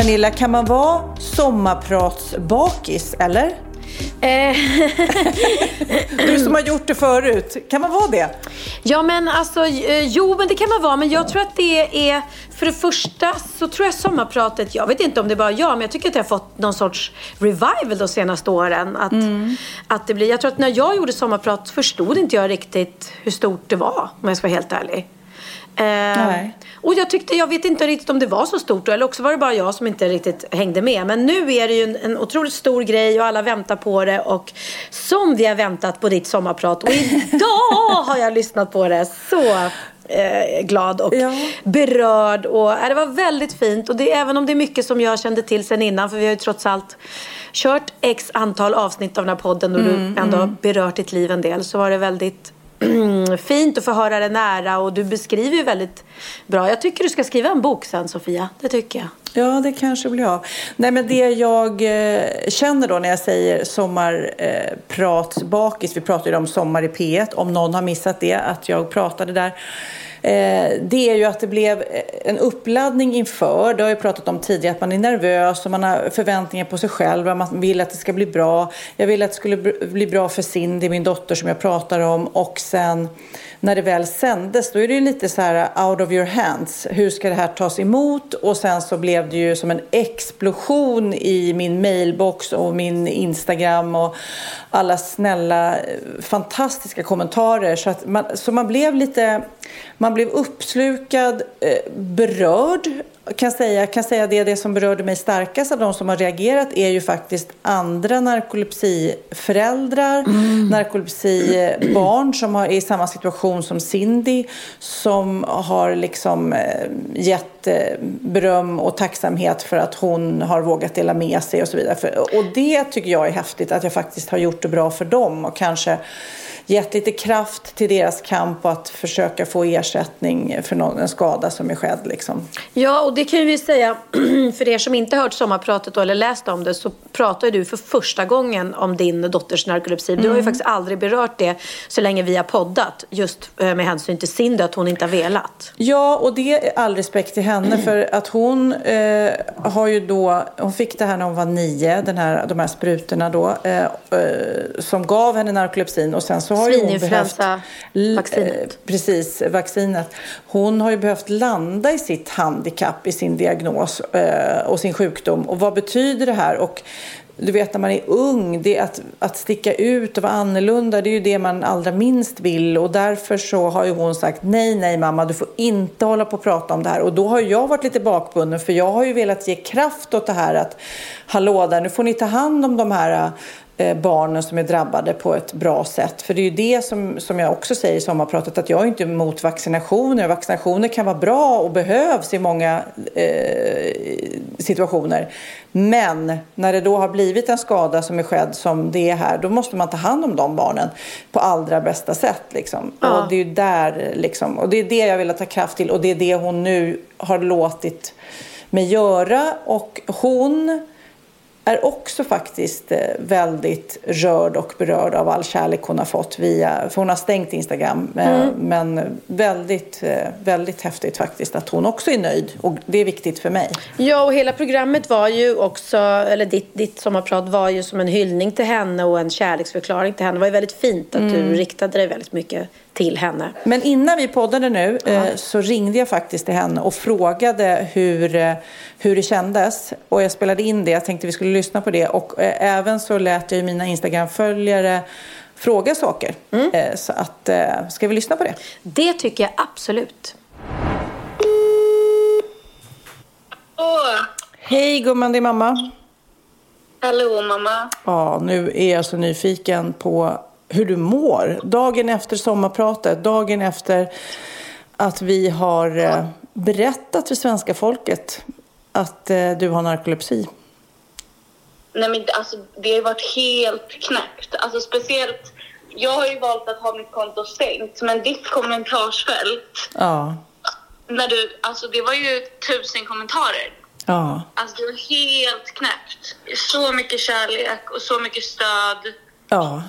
Pernilla, kan man vara sommarpratsbakis, eller? Eh, Du som har gjort det förut, kan man vara det? ja men alltså, eh, jo men det kan man vara. Men jag tror att det är, för det första så tror jag sommarpratet, jag vet inte om det är bara jag, men jag tycker att det har fått någon sorts revival de senaste åren. Att, att det blir, jag tror att när jag gjorde sommarprat förstod inte jag riktigt hur stort det var, om jag ska vara helt ärlig. Eh, Nej. Och jag tyckte, jag vet inte riktigt om det var så stort eller också var det bara jag som inte riktigt hängde med. Men nu är det ju en, en otroligt stor grej och alla väntar på det. Och som vi har väntat på ditt sommarprat. Och idag har jag lyssnat på det. Så eh, glad och Ja. berörd. Och eh, det var väldigt fint. Och det, även om det är mycket som jag kände till sen innan för vi har ju trots allt kört x antal avsnitt av den här podden. Och Mm, du ändå har berört ditt liv en del. Så var det väldigt fint att få höra det nära och du beskriver ju väldigt bra. Jag tycker du ska skriva en bok sen Sofia. Det tycker jag. Ja, det kanske blir av. Nej, men det jag eh, känner då när jag säger sommarprat eh, bakis. vi pratade ju om Sommar i P1, om någon har missat det, att jag pratade där. Eh, det är ju att det blev eh, en uppladdning inför, det har jag pratat om tidigare, att man är nervös och man har förväntningar på sig själv och man vill att det ska bli bra. Jag ville att det skulle bli bra för Cindy, min dotter som jag pratar om och sen när det väl sändes, då är det ju lite så här eh, out of your hands. Hur ska det här tas emot? Och sen så blev det ju som en explosion i min mailbox och min Instagram och alla snälla, fantastiska kommentarer. Så, att man, så man blev lite, man blev uppslukad, eh, berörd. Kan säga, kan säga det, det som berörde mig starkast av de som har reagerat är ju faktiskt andra narkolepsiföräldrar, narkolepsibarn som har, är i samma situation som Cindy som har liksom eh, gett eh, beröm och tacksamhet för att hon har vågat dela med sig och så vidare. Och det tycker jag är häftigt att jag faktiskt har gjort det bra för dem och kanske gett lite kraft till deras kamp och att försöka få ersättning för någon, en skada som är skedd. Liksom. Ja, och det kan vi säga för er som inte hört sommarpratet eller läst om det så pratar du för första gången om din dotters narkolepsi. Du har ju faktiskt aldrig berört det så länge vi har poddat just eh, med hänsyn till Cindy att hon inte har velat. Ja, och det är all respekt till henne för att hon eh, har ju då, hon fick det här när hon var nio, den här, de här sprutorna då, eh, eh, som gav henne narkolepsin och sen så har ju hon behövt... Eh, Precis, vaccinet. Hon har ju behövt landa i sitt handikapp, i sin diagnos eh, och sin sjukdom. Och vad betyder det här? Och du vet när man är ung, det att, att sticka ut och vara annorlunda, det är ju det man allra minst vill. Och därför så har ju hon sagt nej, nej mamma, du får inte hålla på och prata om det här. Och då har jag varit lite bakbunden, för jag har ju velat ge kraft åt det här att hallå där, nu får ni ta hand om de här barnen som är drabbade på ett bra sätt. För det är ju det som, som jag också säger i sommarpratet, att jag är inte emot vaccinationer. Vaccinationer kan vara bra och behövs i många eh, situationer. Men när det då har blivit en skada som är skedd som det är här, då måste man ta hand om de barnen på allra bästa sätt. Liksom. Ja. Och det är där, liksom, och det är det jag vill ta kraft till och det är det hon nu har låtit mig göra. Och hon är också faktiskt eh, väldigt rörd och berörd av all kärlek hon har fått via, för hon har stängt Instagram. Eh, Mm. Men väldigt, eh, väldigt häftigt faktiskt att hon också är nöjd och det är viktigt för mig. Ja, och hela programmet var ju också, eller ditt, ditt sommarprat var ju som en hyllning till henne och en kärleksförklaring till henne. Det var ju väldigt fint att du riktade dig väldigt mycket till henne. Men innan vi poddade nu eh, så ringde jag faktiskt till henne och frågade hur, hur det kändes. Och jag spelade in det, jag tänkte vi skulle lyssna på det. Och eh, även så lät jag ju mina Instagram-följare fråga saker. Eh, så att, eh, ska vi lyssna på det? Det tycker jag absolut. Åh, Hej gumman, det är mamma. hallå mamma. Ja, nu är jag så nyfiken på hur du mår. Dagen efter sommarpratet, dagen efter att vi har berättat för svenska folket att eh, du har narkolepsi. Nej men alltså det har varit helt knäppt. Alltså speciellt, jag har ju valt att ha mitt konto stängt, men ditt kommentarsfält, Ja, när du, alltså det var ju tusen kommentarer. ja. Alltså det var helt knäppt. Så mycket kärlek och så mycket stöd. Ja,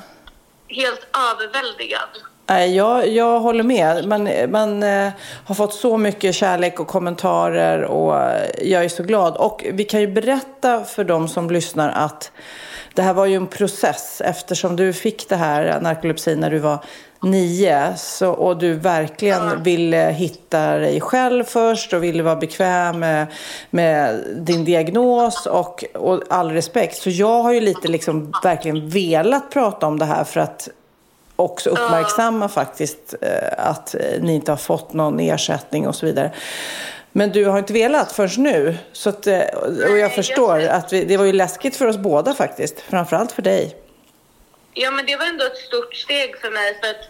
Helt överväldigad. Nej, jag, jag håller med. Man, man eh, har fått så mycket kärlek och kommentarer och eh, jag är så glad. Och vi kan ju berätta för de som lyssnar att det här var ju en process eftersom du fick det här narkolepsi när du var nio så, och du verkligen ville hitta dig själv först och ville vara bekväm med, med din diagnos och, och all respekt. Så jag har ju lite liksom verkligen velat prata om det här för att också uppmärksamma faktiskt eh, att ni inte har fått någon ersättning och så vidare. Men du har inte velat förrän nu. Så att, eh, och jag förstår att vi, det var ju läskigt för oss båda faktiskt. Framförallt för dig. Ja, men det var ändå ett stort steg för mig för att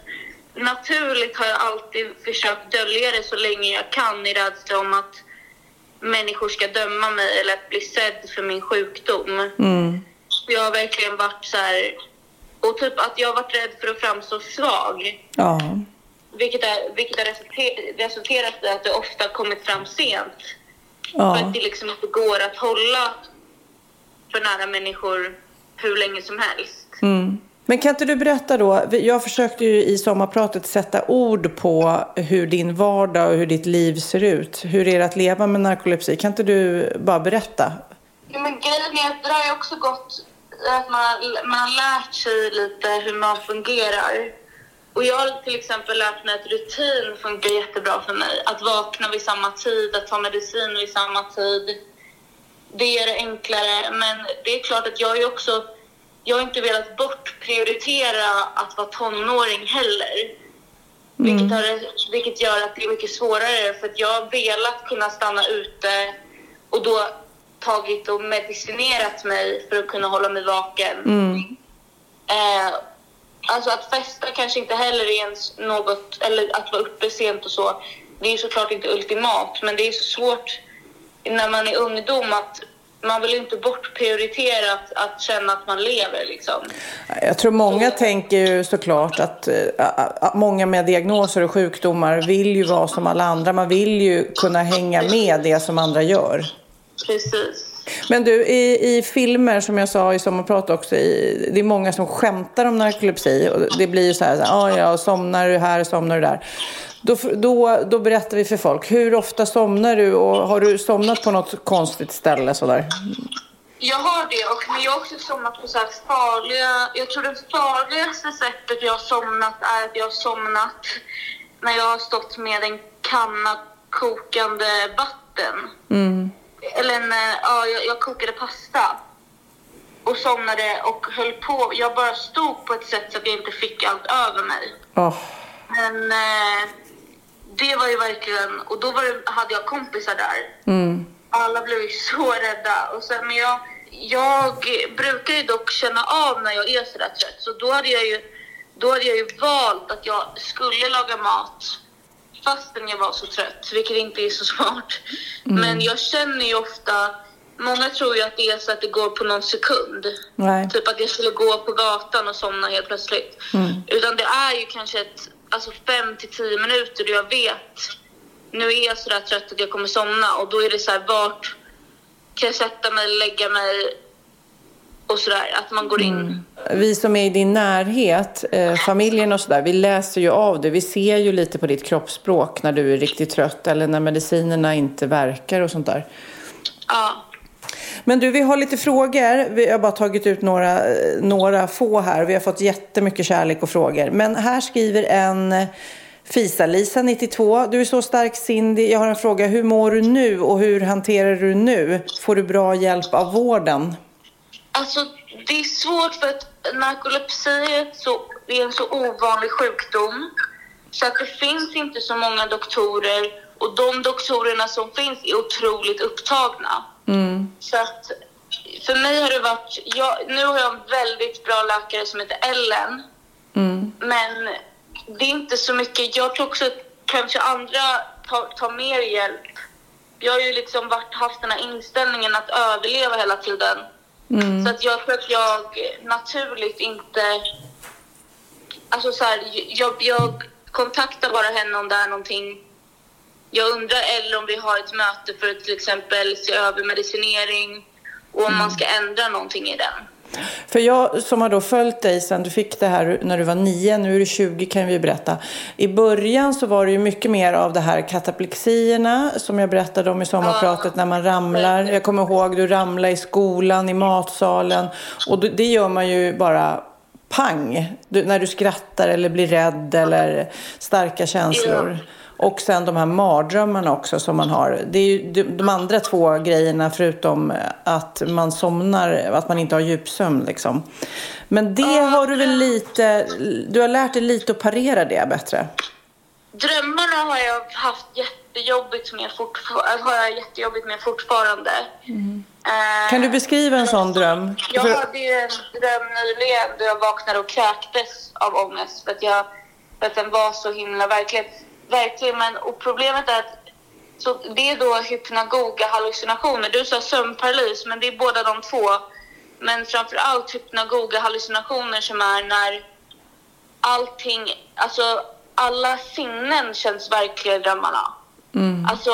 naturligt har jag alltid försökt dölja det så länge jag kan i rädsla om att människor ska döma mig eller att bli sedd för min sjukdom. Jag har verkligen varit så här, och typ att jag har varit rädd för att framstå svag. Ja. Vilket, är, vilket har resulter- resulterat i att det ofta kommit fram sent. För Ja. att det liksom inte går att hålla för nära människor hur länge som helst. Men kan inte du berätta då? Jag försökte ju i sommarpratet sätta ord på hur din vardag och hur ditt liv ser ut. Hur är det att leva med narkolepsi? Kan inte du bara berätta? Ja, men grejen är att det har ju också gått att man, man har lärt sig lite hur man fungerar. Och jag har till exempel lärt mig att rutin funkar jättebra för mig. Att vakna vid samma tid, att ta medicin vid samma tid. Det det enklare. Men det är klart att jag ju också... Jag har inte velat bortprioritera att vara tonåring heller. Vilket, har, vilket gör att det är mycket svårare för att jag har velat kunna stanna ute och då tagit och medicinerat mig för att kunna hålla mig vaken. Eh, alltså att festa kanske inte heller är ens något, eller att vara uppe sent och så. Det är såklart inte ultimat, men det är så svårt när man är ungdom att man vill inte bortprioritera att, att känna att man lever liksom. Jag tror många tänker ju såklart att eh, att många med diagnoser och sjukdomar vill ju vara som alla andra. Man vill ju kunna hänga med det som andra gör. Precis. Men du, i, i filmer som jag sa i sommarprat också, i, det är många som skämtar om narkolepsi. Och det blir ju så här, så här "Ah, ja, somnar du här, somnar du där. Då, då, då berättar vi för folk, hur ofta somnar du och har du somnat på något konstigt ställe sådär? Jag har det, och, men jag har också somnat på så farliga... Jag tror det farligaste sättet jag har somnat är att jag har somnat när jag har stått med en kanna kokande vatten. Eller en, eh, ja, jag, jag kokade pasta. Och somnade och höll på. Jag bara stod på ett sätt så att jag inte fick allt över mig. Åh, Men eh, det var ju verkligen... Och då det, hade jag kompisar där. Alla blev ju så rädda. Och sen, men jag, jag brukar ju dock känna av när jag är sådär trött. Så då hade jag ju, då hade jag ju valt att jag skulle laga mat fastän jag var så trött, vilket inte är så smart. Men jag känner ju ofta... Många tror ju att det är så att det går på någon sekund. nej. Typ att jag skulle gå på gatan och somna helt plötsligt. Utan det är ju kanske ett, alltså fem till tio minuter då jag vet nu är jag sådär trött att jag kommer somna och då är det så här vart kan jag sätta mig, lägga mig och sådär. Att man går in. Vi som är i din närhet, eh, familjen och sådär, vi läser ju av det. Vi ser ju lite på ditt kroppsspråk när du är riktigt trött eller när medicinerna inte verkar och sånt där. Ja. Men du, vi har lite frågor. Vi har bara tagit ut några, några få här. Vi har fått jättemycket kärlek och frågor. Men här skriver en eh, Fisa-Lisa, 92. Du är så stark Cindy. Jag har en fråga. Hur mår du nu och hur hanterar du nu? Får du bra hjälp av vården? Alltså, det är svårt för att narkolepsi är, så, är en så ovanlig sjukdom. Så att det finns inte så många doktorer och de doktorerna som finns är otroligt upptagna. Så att för mig har det varit, jag, nu har jag en väldigt bra läkare som heter Ellen. Men det är inte så mycket, jag tror också att kanske andra tar, tar mer hjälp. Jag har ju liksom varit, haft den här inställningen att överleva hela tiden. Så att jag tror att jag naturligt inte... Alltså så här, jag, jag kontaktar bara henne om det är någonting. Jag undrar eller om vi har ett möte för att till exempel se över medicinering och om man ska ändra någonting i den. För jag som har då följt dig sen du fick det här när du var nio, nu är du 20 kan vi berätta. I början så var det ju mycket mer av det här kataplexierna som jag berättade om i sommarpratet när man ramlar. Jag kommer ihåg du ramlade i skolan, i matsalen och det gör man ju bara pang du, när du skrattar eller blir rädd eller starka känslor. Och sen de här mardrömmarna också som man har. Det är ju de, andra två grejerna förutom att man somnar, att man inte har djupsömn liksom. Men det har du väl lite, du har lärt dig lite att parera det bättre? Drömmarna har jag haft jättejobbigt med, fortfar- har jag jättejobbigt med fortfarande. Eh, Kan du beskriva en sån dröm? Jag hade ju en dröm nyligen då jag vaknade och kräktes av ångest för att, jag, för att den var så himla verklig. Verklig men, och problemet är att så det är då hypnagoga hallucinationer. Du sa sömnparalys, men det är båda de två. Men framför allt hypnagoga hallucinationer som är när allting, alltså alla sinnen känns verkliga i drömmarna. Alltså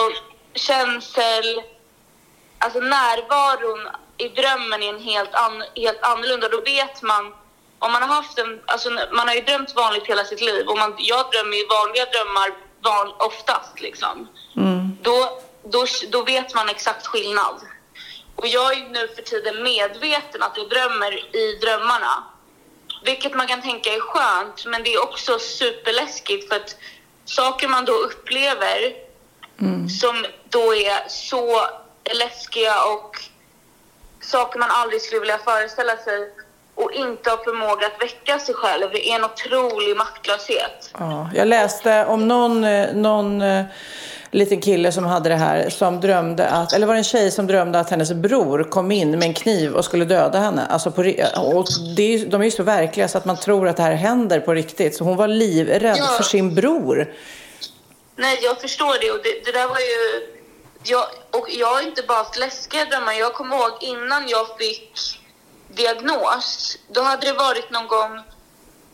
känsel, alltså närvaron i drömmen är en helt, an, helt annorlunda. Då vet man, om man har haft en, alltså man har ju drömt vanligt hela sitt liv och man, jag drömmer ju vanliga drömmar van, oftast liksom. Då, då, då vet man exakt skillnad. Och jag är nu för tiden medveten att jag drömmer i drömmarna. Vilket man kan tänka är skönt, men det är också superläskigt för att saker man då upplever som då är så läskiga och saker man aldrig skulle vilja föreställa sig och inte har förmåga att väcka sig själv det är en otrolig maktlöshet. Ja, jag läste om någon, eh, någon eh, liten kille som hade det här som drömde att, eller var det en tjej som drömde att hennes bror kom in med en kniv och skulle döda henne. Alltså på, och det de är ju så verkliga så att man tror att det här händer på riktigt. Så hon var livrädd Ja. för sin bror. Nej, jag förstår det och det, det där var ju... Jag, och jag har inte bara haft läskiga drömmar. Jag kommer ihåg innan jag fick diagnos, då hade det varit någon gång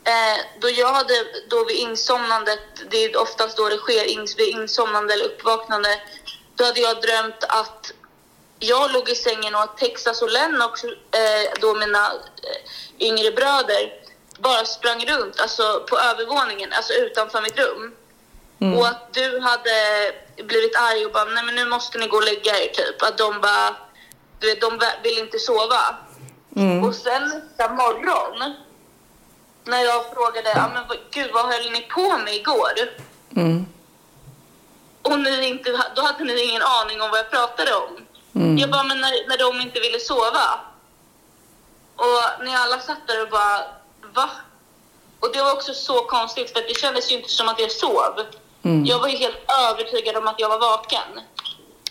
eh, då jag hade, då vid insomnandet, det är oftast då det sker ins, vid insomnande eller uppvaknande, då hade jag drömt att jag låg i sängen och att Texas och Lennox, eh, då mina eh, yngre bröder, bara sprang runt, alltså på övervåningen, alltså utanför mitt rum. Och att du hade blivit arg och bara, nej men nu måste ni gå och lägga er typ. Att de bara, du vet, de vill inte sova. Och sen nästa morgon, när jag frågade, ja men gud vad höll ni på med igår? Och ni inte, då hade ni ingen aning om vad jag pratade om. Jag bara, men när, när de inte ville sova. Och ni alla satt där och bara, va? Och det var också så konstigt för det kändes ju inte som att jag sov. Jag var ju helt övertygad om att jag var vaken.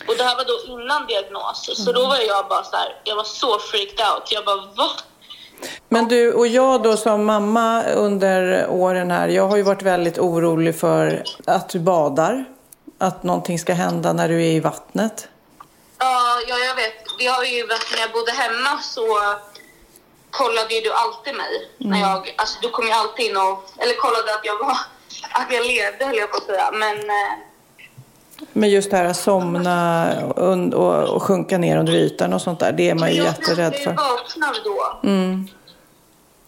Och det här var då innan diagnos. Så då var jag bara så här, jag var så freaked out. Jag bara, va? Men du och jag då som mamma under åren här, jag har ju varit väldigt orolig för att du badar. Att någonting ska hända när du är i vattnet. Ja, ja, jag vet. Vi har ju, när jag bodde hemma så kollade ju du alltid mig. När jag, alltså du kom ju alltid in och, eller kollade att jag var, att jag levde höll jag på att säga. Men, eh, Men just det här att somna och, och sjunka ner under ytan och sånt där, det är man ju jag jätterädd för. ju vakna då. Mm.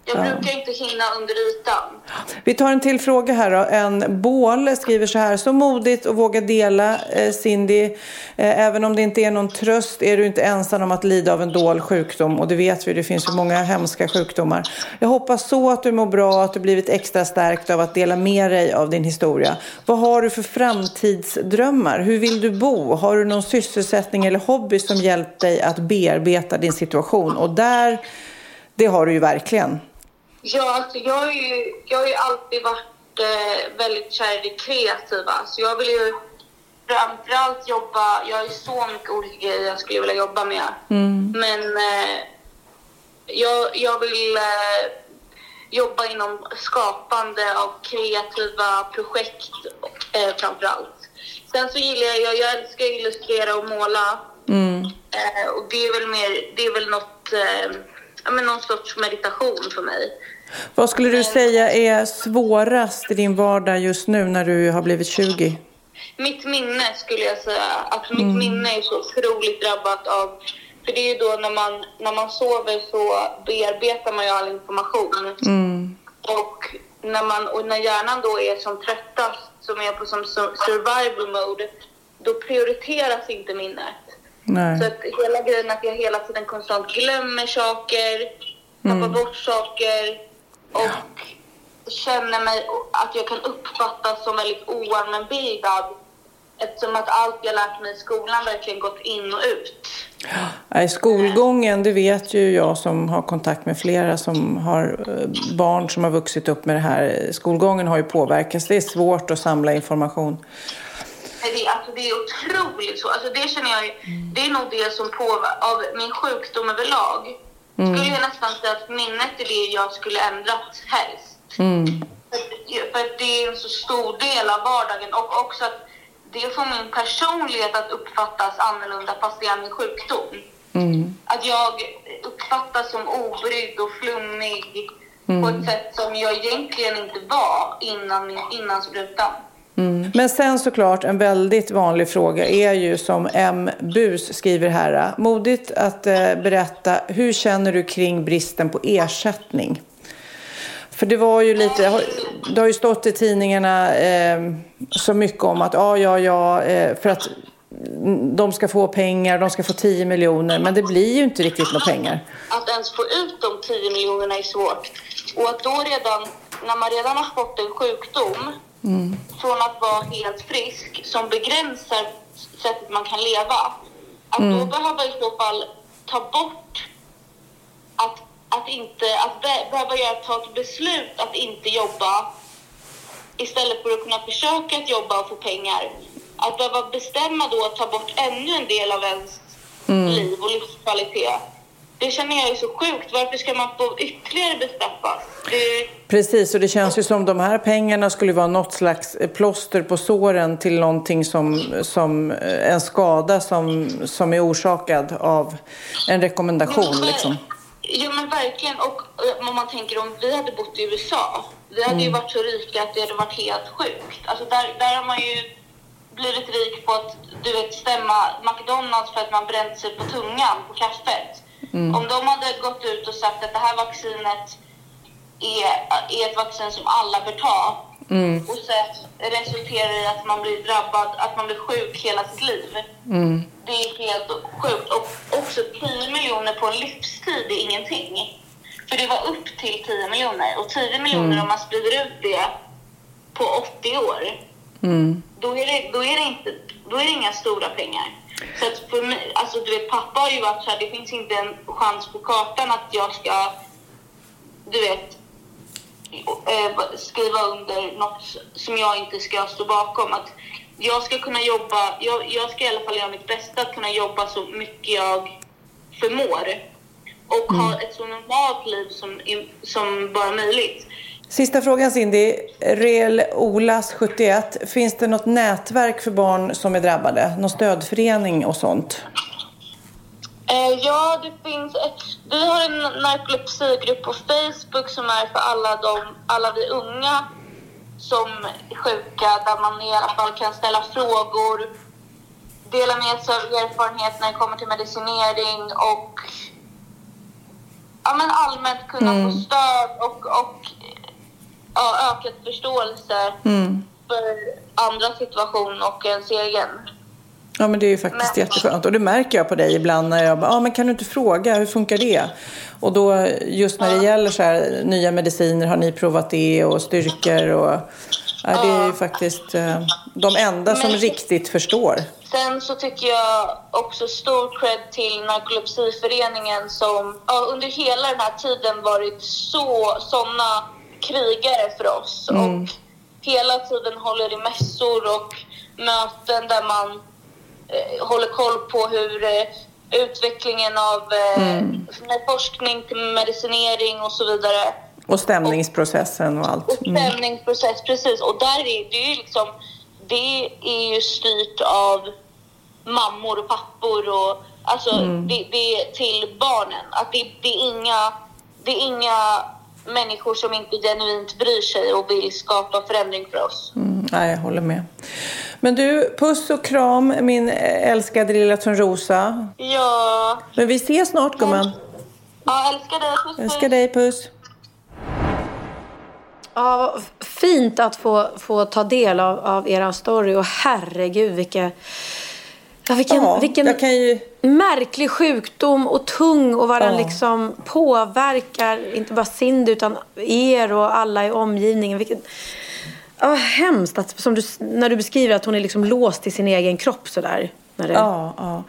Jag brukar inte hinna under ytan. Vi tar en till fråga här då. En Bål skriver så här. Så modigt och våga dela eh, Cindy. Eh, även om det inte är någon tröst är du inte ensam om att lida av en dold sjukdom. Och det vet vi, det finns ju många hemska sjukdomar. Jag hoppas så att du mår bra och att du blivit extra stärkt av att dela med dig av din historia. Vad har du för framtidsdrömmar? Hur vill du bo? Har du någon sysselsättning eller hobby som hjälpt dig att bearbeta din situation? Och där, det har du ju verkligen. Ja, alltså jag, har ju, jag har ju alltid varit eh, väldigt kär i det kreativa. Så jag vill ju framförallt jobba... Jag har ju så mycket olika grejer jag skulle vilja jobba med. Men eh, jag, jag vill eh, jobba inom skapande av kreativa projekt eh, framförallt. Sen så gillar jag, jag, jag älskar att illustrera och måla. Eh, och det är väl mer, det är väl något, eh, men någon sorts meditation för mig. Vad skulle du säga är svårast i din vardag just nu när du har blivit 20? Mitt minne skulle jag säga. Att mitt minne är så otroligt drabbat av... För det är ju då när man, när man sover så bearbetar man ju all information. Och, när man, och när hjärnan då är som tröttast, som är på som su- survival mode, då prioriteras inte minnet. Nej. Så att hela grejen att jag hela tiden konstant glömmer saker, tappar bort saker och känner mig att jag kan uppfattas som väldigt oallmänbildad eftersom att allt jag lärt mig i skolan verkligen gått in och ut. Nej, skolgången, det vet ju jag som har kontakt med flera som har eh, barn som har vuxit upp med det här. Skolgången har ju påverkats. Det är svårt att samla information. Det, alltså, det är otroligt så. Alltså, det känner jag det är nog det som påverkar, av min sjukdom överlag, skulle jag nästan säga att minnet är det jag skulle ändrat helst. För, att- för att det är en så stor del av vardagen och också att det får min personlighet att uppfattas annorlunda fast det är min sjukdom. Att jag uppfattas som obrydd och flummig på ett sätt som jag egentligen inte var innan, innan sprutan. Men sen såklart en väldigt vanlig fråga är ju som M. Bus skriver här. Modigt att eh, berätta, hur känner du kring bristen på ersättning? För det var ju lite, det har- det har ju stått i tidningarna eh, så mycket om att ja, ja, ja, eh, för att de ska få pengar, de ska få 10 miljoner, men det blir ju inte riktigt några pengar. att ens få ut de 10 miljonerna är svårt. Och att då redan, när man redan har fått en sjukdom, från att vara helt frisk, som begränsar sättet man kan leva, att då behöva i så fall ta bort att, att inte, att be, behöva göra, ta ett beslut att inte jobba istället för att kunna försöka att jobba och få pengar. Att behöva bestämma då att ta bort ännu en del av ens liv och livskvalitet. Det känner jag är så sjukt. Varför ska man få ytterligare bestraffas? Det, Precis, och det känns ju som de här pengarna skulle vara något slags plåster på såren till någonting som, som eh, en skada som, som är orsakad av en rekommendation. Liksom. Ja men verkligen. Och eh, om man tänker om vi hade bott i USA. Vi hade ju varit så rika att det hade varit helt sjukt. Alltså där, där har man ju blivit rik på att du vet, stämma McDonalds för att man bränt sig på tungan på kaffet. Om de hade gått ut och sagt att det här vaccinet är, är ett vaccin som alla bör ta och sen resulterar i att man blir drabbad, att man blir sjuk hela sitt liv. Det är helt sjukt. Och också 10 miljoner på en livstid är ingenting. För det var upp till 10 miljoner. Och 10 miljoner om man sprider ut det på 80 år, då, är det, då, är det inte, då är det inga stora pengar. Så att för mig, alltså du vet, pappa har ju varit så här, det finns inte en chans på kartan att jag ska, du vet, eh, skriva under något som jag inte ska stå bakom. Att jag ska kunna jobba, jag, jag ska i alla fall göra mitt bästa att kunna jobba så mycket jag förmår. Och ha ett så normalt liv som, som bara möjligt. Sista frågan Cindy. Rel Olas 71. Finns det något nätverk för barn som är drabbade? Någon stödförening och sånt? Eh, ja, det finns vi har en narkolepsigrupp på Facebook som är för alla, de, alla vi unga som är sjuka där man i alla fall kan ställa frågor dela med sig av erfarenhet när det kommer till medicinering och ja, men allmänt kunna Mm. få stöd och, och ja, ökad förståelse Mm. för andra situation och ens egen. Ja men det är ju faktiskt Men- jätteskönt och det märker jag på dig ibland när jag bara, ja men kan du inte fråga hur funkar det? Och då just när det gäller så här nya mediciner, har ni provat det och styrkor och ja, det är ju faktiskt eh, de enda som Men- riktigt förstår. Sen så tycker jag också stor cred till Narkolepsiföreningen som ja, under hela den här tiden varit så såna krigare för oss och hela tiden håller i mässor och möten där man eh, håller koll på hur eh, utvecklingen av eh, med forskning till medicinering och så vidare Och stämningsprocessen och allt. och Mm. stämningsprocess, precis. Och där är det ju liksom, det är ju styrt av mammor och pappor och alltså Mm. det, det är till barnen. Att det, det, är inga, det är inga människor som inte genuint bryr sig och vill skapa förändring för oss. Mm, nej, jag håller med. Men du, puss och kram min älskade lilla Törnrosa. Ja, Men vi ses snart gumman. ja älskar dig. Puss, puss. älskar dig, puss. Ja, vad fint att få, få ta del av, av er story och herregud vilka, ja, vilken, Ja, vilken jag kan ju... märklig sjukdom och tung och vad den liksom påverkar inte bara Cindy utan er och alla i omgivningen. Vilket, ja, hemskt att, som du, när du beskriver att hon är liksom låst i sin egen kropp sådär. När det, Ja, ja.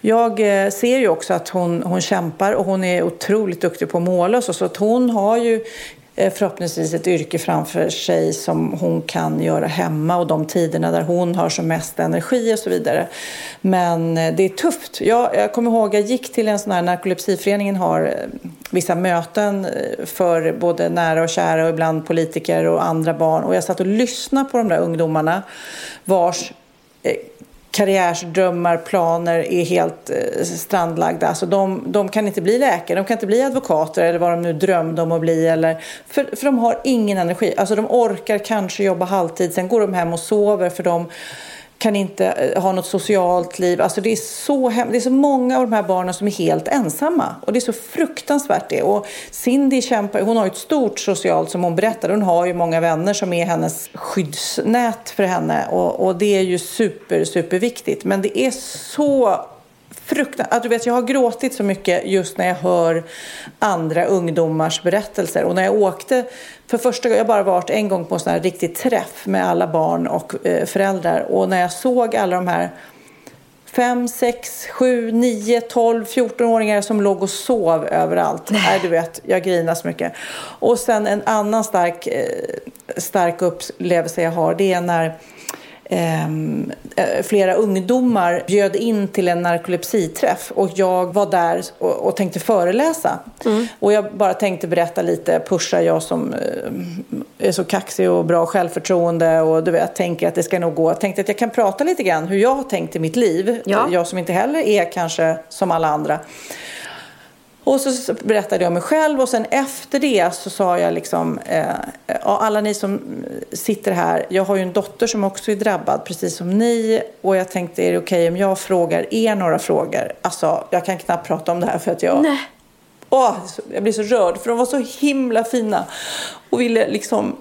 Jag eh, ser ju också att hon, hon kämpar och hon är otroligt duktig på att måla och så, så att hon har ju Eh, förhoppningsvis ett yrke framför sig som hon kan göra hemma och de tiderna där hon har som mest energi och så vidare. Men eh, det är tufft. Jag, jag kommer ihåg jag gick till en sån här, narkolepsiföreningen har eh, vissa möten för både nära och kära och ibland politiker och andra barn och jag satt och lyssnade på de där ungdomarna vars karriärsdrömmar, planer är helt eh, strandlagda. Alltså de, de kan inte bli läkare, de kan inte bli advokater eller vad de nu drömde om att bli. Eller, för, för de har ingen energi. Alltså de orkar kanske jobba halvtid, sen går de hem och sover för de kan inte eh, ha något socialt liv. Alltså det, är så hem- det är så många av de här barnen som är helt ensamma. Och det är så fruktansvärt det. Och Cindy kämpar, hon har ju ett stort socialt som hon berättar. Hon har ju många vänner som är hennes skyddsnät för henne. Och, och det är ju super, superviktigt. Men det är så fruktansvärt. Du vet, jag har gråtit så mycket just när jag hör andra ungdomars berättelser. Och när jag åkte, för första gången, jag har bara varit en gång på en sån här riktig träff med alla barn och eh, föräldrar. Och när jag såg alla de här 5, 6, 7, 9, 12, 14-åringar som låg och sov överallt. Nej, du vet, jag grinar så mycket. Och sen en annan stark, eh, stark upplevelse jag har, det är när eh, flera ungdomar bjöd in till en narkolepsiträff och jag var där och, och tänkte föreläsa. Och jag bara tänkte berätta lite, pusha jag som eh, är så kaxig och bra självförtroende och du vet, tänker att det ska nog gå. Jag tänkte att jag kan prata lite grann hur jag har tänkt i mitt liv. Ja. Jag som inte heller är kanske som alla andra. Och så berättade jag mig själv och sen efter det så sa jag liksom, eh, alla ni som sitter här, jag har ju en dotter som också är drabbad precis som ni och jag tänkte är det okej om jag frågar er några frågor? Alltså jag kan knappt prata om det här för att jag Nej. Åh, jag blir så rörd för de var så himla fina och ville liksom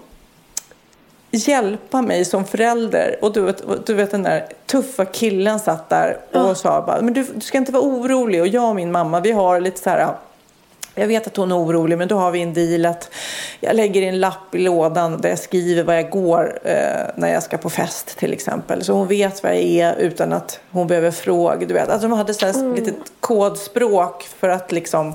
hjälpa mig som förälder. Och du vet, du vet den där tuffa killen satt där och sa bara, men du, du ska inte vara orolig. Och jag och min mamma, vi har lite så här, jag vet att hon är orolig men då har vi en deal att jag lägger en lapp i lådan där jag skriver var jag går eh, när jag ska på fest till exempel. Så hon vet var jag är utan att hon behöver fråga. Du vet. Alltså de hade så här litet kodspråk för att liksom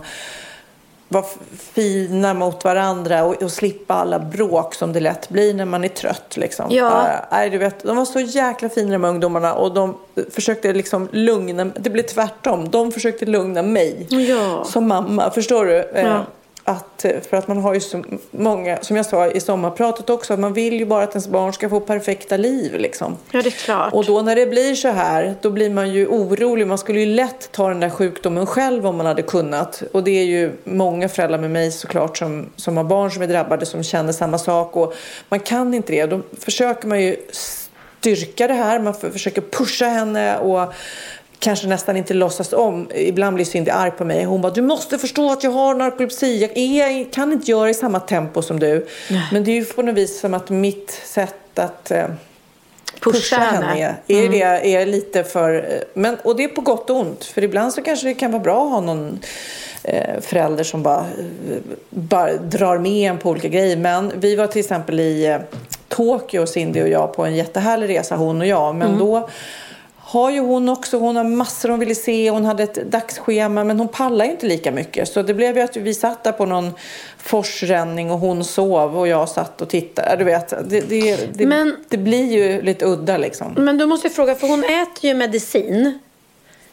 vara fina mot varandra och, och slippa alla bråk som det lätt blir när man är trött. Liksom. Ja. Äh, du vet, de var så jäkla fina de ungdomarna och de försökte liksom lugna, det blev tvärtom. De försökte lugna mig Ja. som mamma. Förstår du? Eh, Ja. Att, för att man har ju så många, som jag sa i sommarpratet också, att man vill ju bara att ens barn ska få perfekta liv. Liksom. Ja, det är klart. Och då när det blir så här, då blir man ju orolig. Man skulle ju lätt ta den där sjukdomen själv om man hade kunnat. Och det är ju många föräldrar med mig såklart som, som har barn som är drabbade som känner samma sak. Och man kan inte det. Då försöker man ju styrka det här. Man försöker pusha henne och kanske nästan inte låtsas om. Ibland blir Cindy arg på mig. Hon bara, du måste förstå att jag har narkolepsi. Jag, är, kan inte göra i samma tempo som du. Nej. Men det är ju på något vis som att mitt sätt att eh, pusha, pusha henne, henne är, mm. det, är lite för... Men, och det är på gott och ont. För ibland så kanske det kan vara bra att ha någon eh, förälder som bara, bara drar med en på olika grejer. Men vi var till exempel i eh, Tokyo, Cindy och jag, på en jättehärlig resa, hon och jag. Men mm. då har ju hon också, hon har massor hon ville se, hon hade ett dagsschema men hon pallar ju inte lika mycket. Så det blev ju att vi satt där på någon forsränning och hon sov och jag satt och tittade. Du vet, det, det, det, men, det blir ju lite udda liksom. Men du måste jag fråga, för hon äter ju medicin.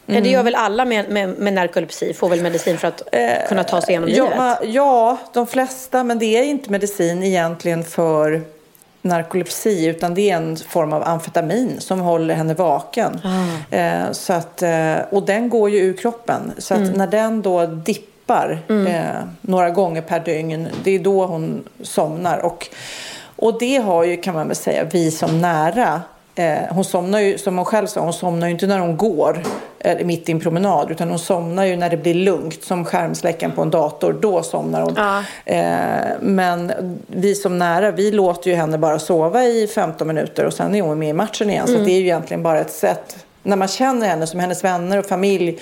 Mm. Det gör väl alla med, med, med narkolepsi, får väl medicin för att eh, kunna ta sig igenom ja, livet? Ja, de flesta, men det är inte medicin egentligen för narkolepsi utan det är en form av amfetamin som håller henne vaken. Ah. Eh, så att, eh, och den går ju ur kroppen. Så att mm. när den då dippar mm. eh, några gånger per dygn, det är då hon somnar. Och, och det har ju, kan man väl säga, vi som nära Eh, hon somnar ju, som hon själv sa, hon somnar ju inte när hon går mitt i en promenad utan hon somnar ju när det blir lugnt som skärmsläckaren på en dator. Då somnar hon. Ja. Eh, men vi som nära, vi låter ju henne bara sova i 15 minuter och sen är hon med i matchen igen. Mm. Så det är ju egentligen bara ett sätt, när man känner henne som hennes vänner och familj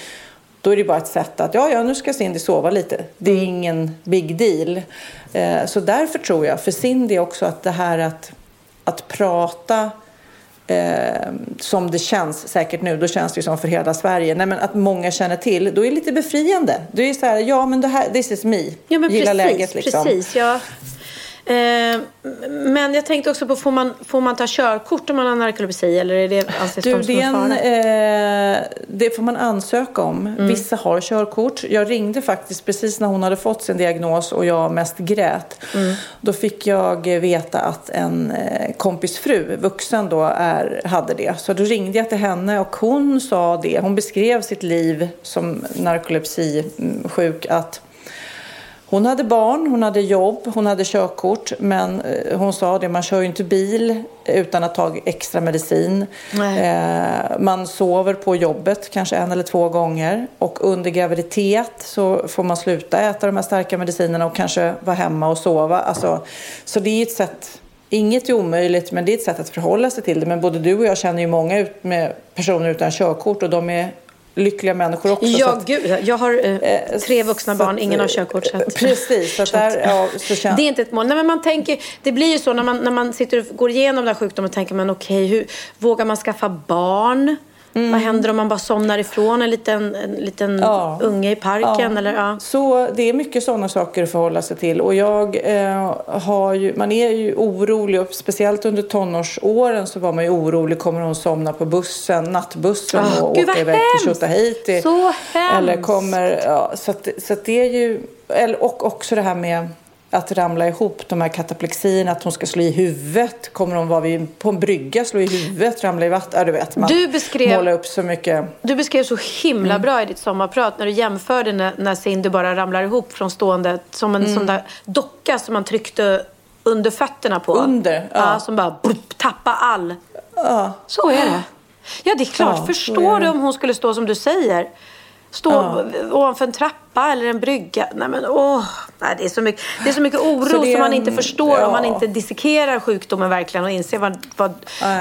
då är det bara ett sätt att ja, ja, nu ska Cindy sova lite. Det är mm. ingen big deal. Eh, så därför tror jag för Cindy också att det här att, att prata eh, som det känns säkert nu, då känns det ju som för hela Sverige, Nej, men att många känner till, då är det lite befriande. Då är så här, ja men det här, this is me. Ja, men Gilla precis, läget liksom. Precis, ja. Eh, men jag tänkte också på, får man, får man ta körkort om man har narkolepsi eller är det anses du, det, en, eh, det får man ansöka om. Mm. Vissa har körkort. Jag ringde faktiskt precis när hon hade fått sin diagnos och jag mest grät. Mm. Då fick jag veta att en eh, kompis fru, vuxen då, är, hade det. Så då ringde jag till henne och hon sa det. Hon beskrev sitt liv som narkolepsisjuk att hon hade barn, hon hade jobb, hon hade körkort. Men eh, hon sa det, man kör ju inte bil utan att ta extra medicin. Eh, man sover på jobbet kanske en eller två gånger. Och under graviditet så får man sluta äta de här starka medicinerna och kanske vara hemma och sova. Alltså, så det är ett sätt Inget är omöjligt, men det är ett sätt att förhålla sig till det. Men både du och jag känner ju många ut med personer utan körkort och de är lyckliga människor också. Ja, att, gud. Jag har eh, eh tre vuxna barn, att, ingen har körkort. Så att, precis. Så, där, ja, så känns... Det är inte ett mål. Nej, men man tänker, det blir ju så när man, när man sitter och går igenom den här sjukdomen, tänker man okej, okay, vågar man skaffa barn? Mm. Vad händer om man bara somnar ifrån en liten, en liten ja. unge i parken? Ja. Eller, ja. Så det är mycket sådana saker att förhålla sig till. Och jag eh, har ju, man är ju orolig, och speciellt under tonårsåren så var man ju orolig. Kommer hon somna på bussen, nattbussen oh, och Gud, åka iväg till Tjotahejti? Så hemskt! Eller kommer, ja, så, att, så att det är ju, eller, och också det här med att ramla ihop, de här kataplexierna, att hon ska slå i huvudet. Kommer hon vara vid, på en brygga, slå i huvudet, ramla i vatten? Ja, du vet, man du beskrev, målar upp så mycket. Du beskrev så himla mm. bra i ditt sommarprat när du jämförde när, när Cindy bara ramlar ihop från stående som en mm. sån där docka som man tryckte under fötterna på. Under? Ja. ja som bara brup, tappa all. Ja. Så är det. Ja, det är klart. Ja, Förstår du om hon skulle stå som du säger? Stå ja. ovanför en trappa eller en brygga. Nej, men, åh. Nej, det, är så mycket, det är så mycket oro så som man inte förstår ja. om man inte dissekerar sjukdomen verkligen och inser vad, vad,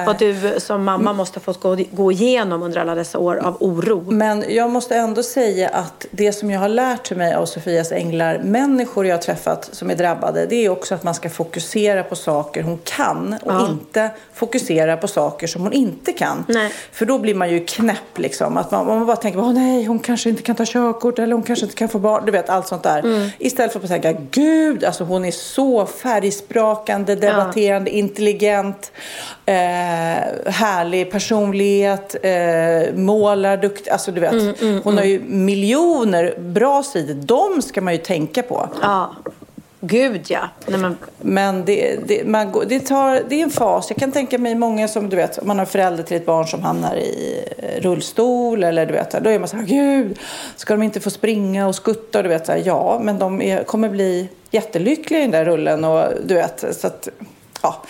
vad du som mamma måste ha fått gå, gå igenom under alla dessa år av oro. Men jag måste ändå säga att det som jag har lärt mig av Sofias änglar, människor jag har träffat som är drabbade, det är också att man ska fokusera på saker hon kan och ja. inte fokusera på saker som hon inte kan. Nej. För då blir man ju knäpp liksom. Att man, man bara tänker, åh nej, hon kanske inte kan ta körkort eller hon kanske inte kan få barn. Du vet, allt sånt där. Mm. Istället för att tänka, gud, alltså hon är så färgsprakande, debatterande, ja. intelligent, eh, härlig personlighet, eh, målar, duktig. Alltså du vet, mm, mm, hon har ju mm. miljoner bra sidor. De ska man ju tänka på. Ja. Gud ja. Nej, men men det, det, man, det, tar, det är en fas. Jag kan tänka mig många som, du vet, man har förälder till ett barn som hamnar i eh, rullstol eller du vet, då är man så här, gud, ska de inte få springa och skutta? Du vet, så här, ja, men de är, kommer bli jättelyckliga i den där rullen och du vet, så att, ja.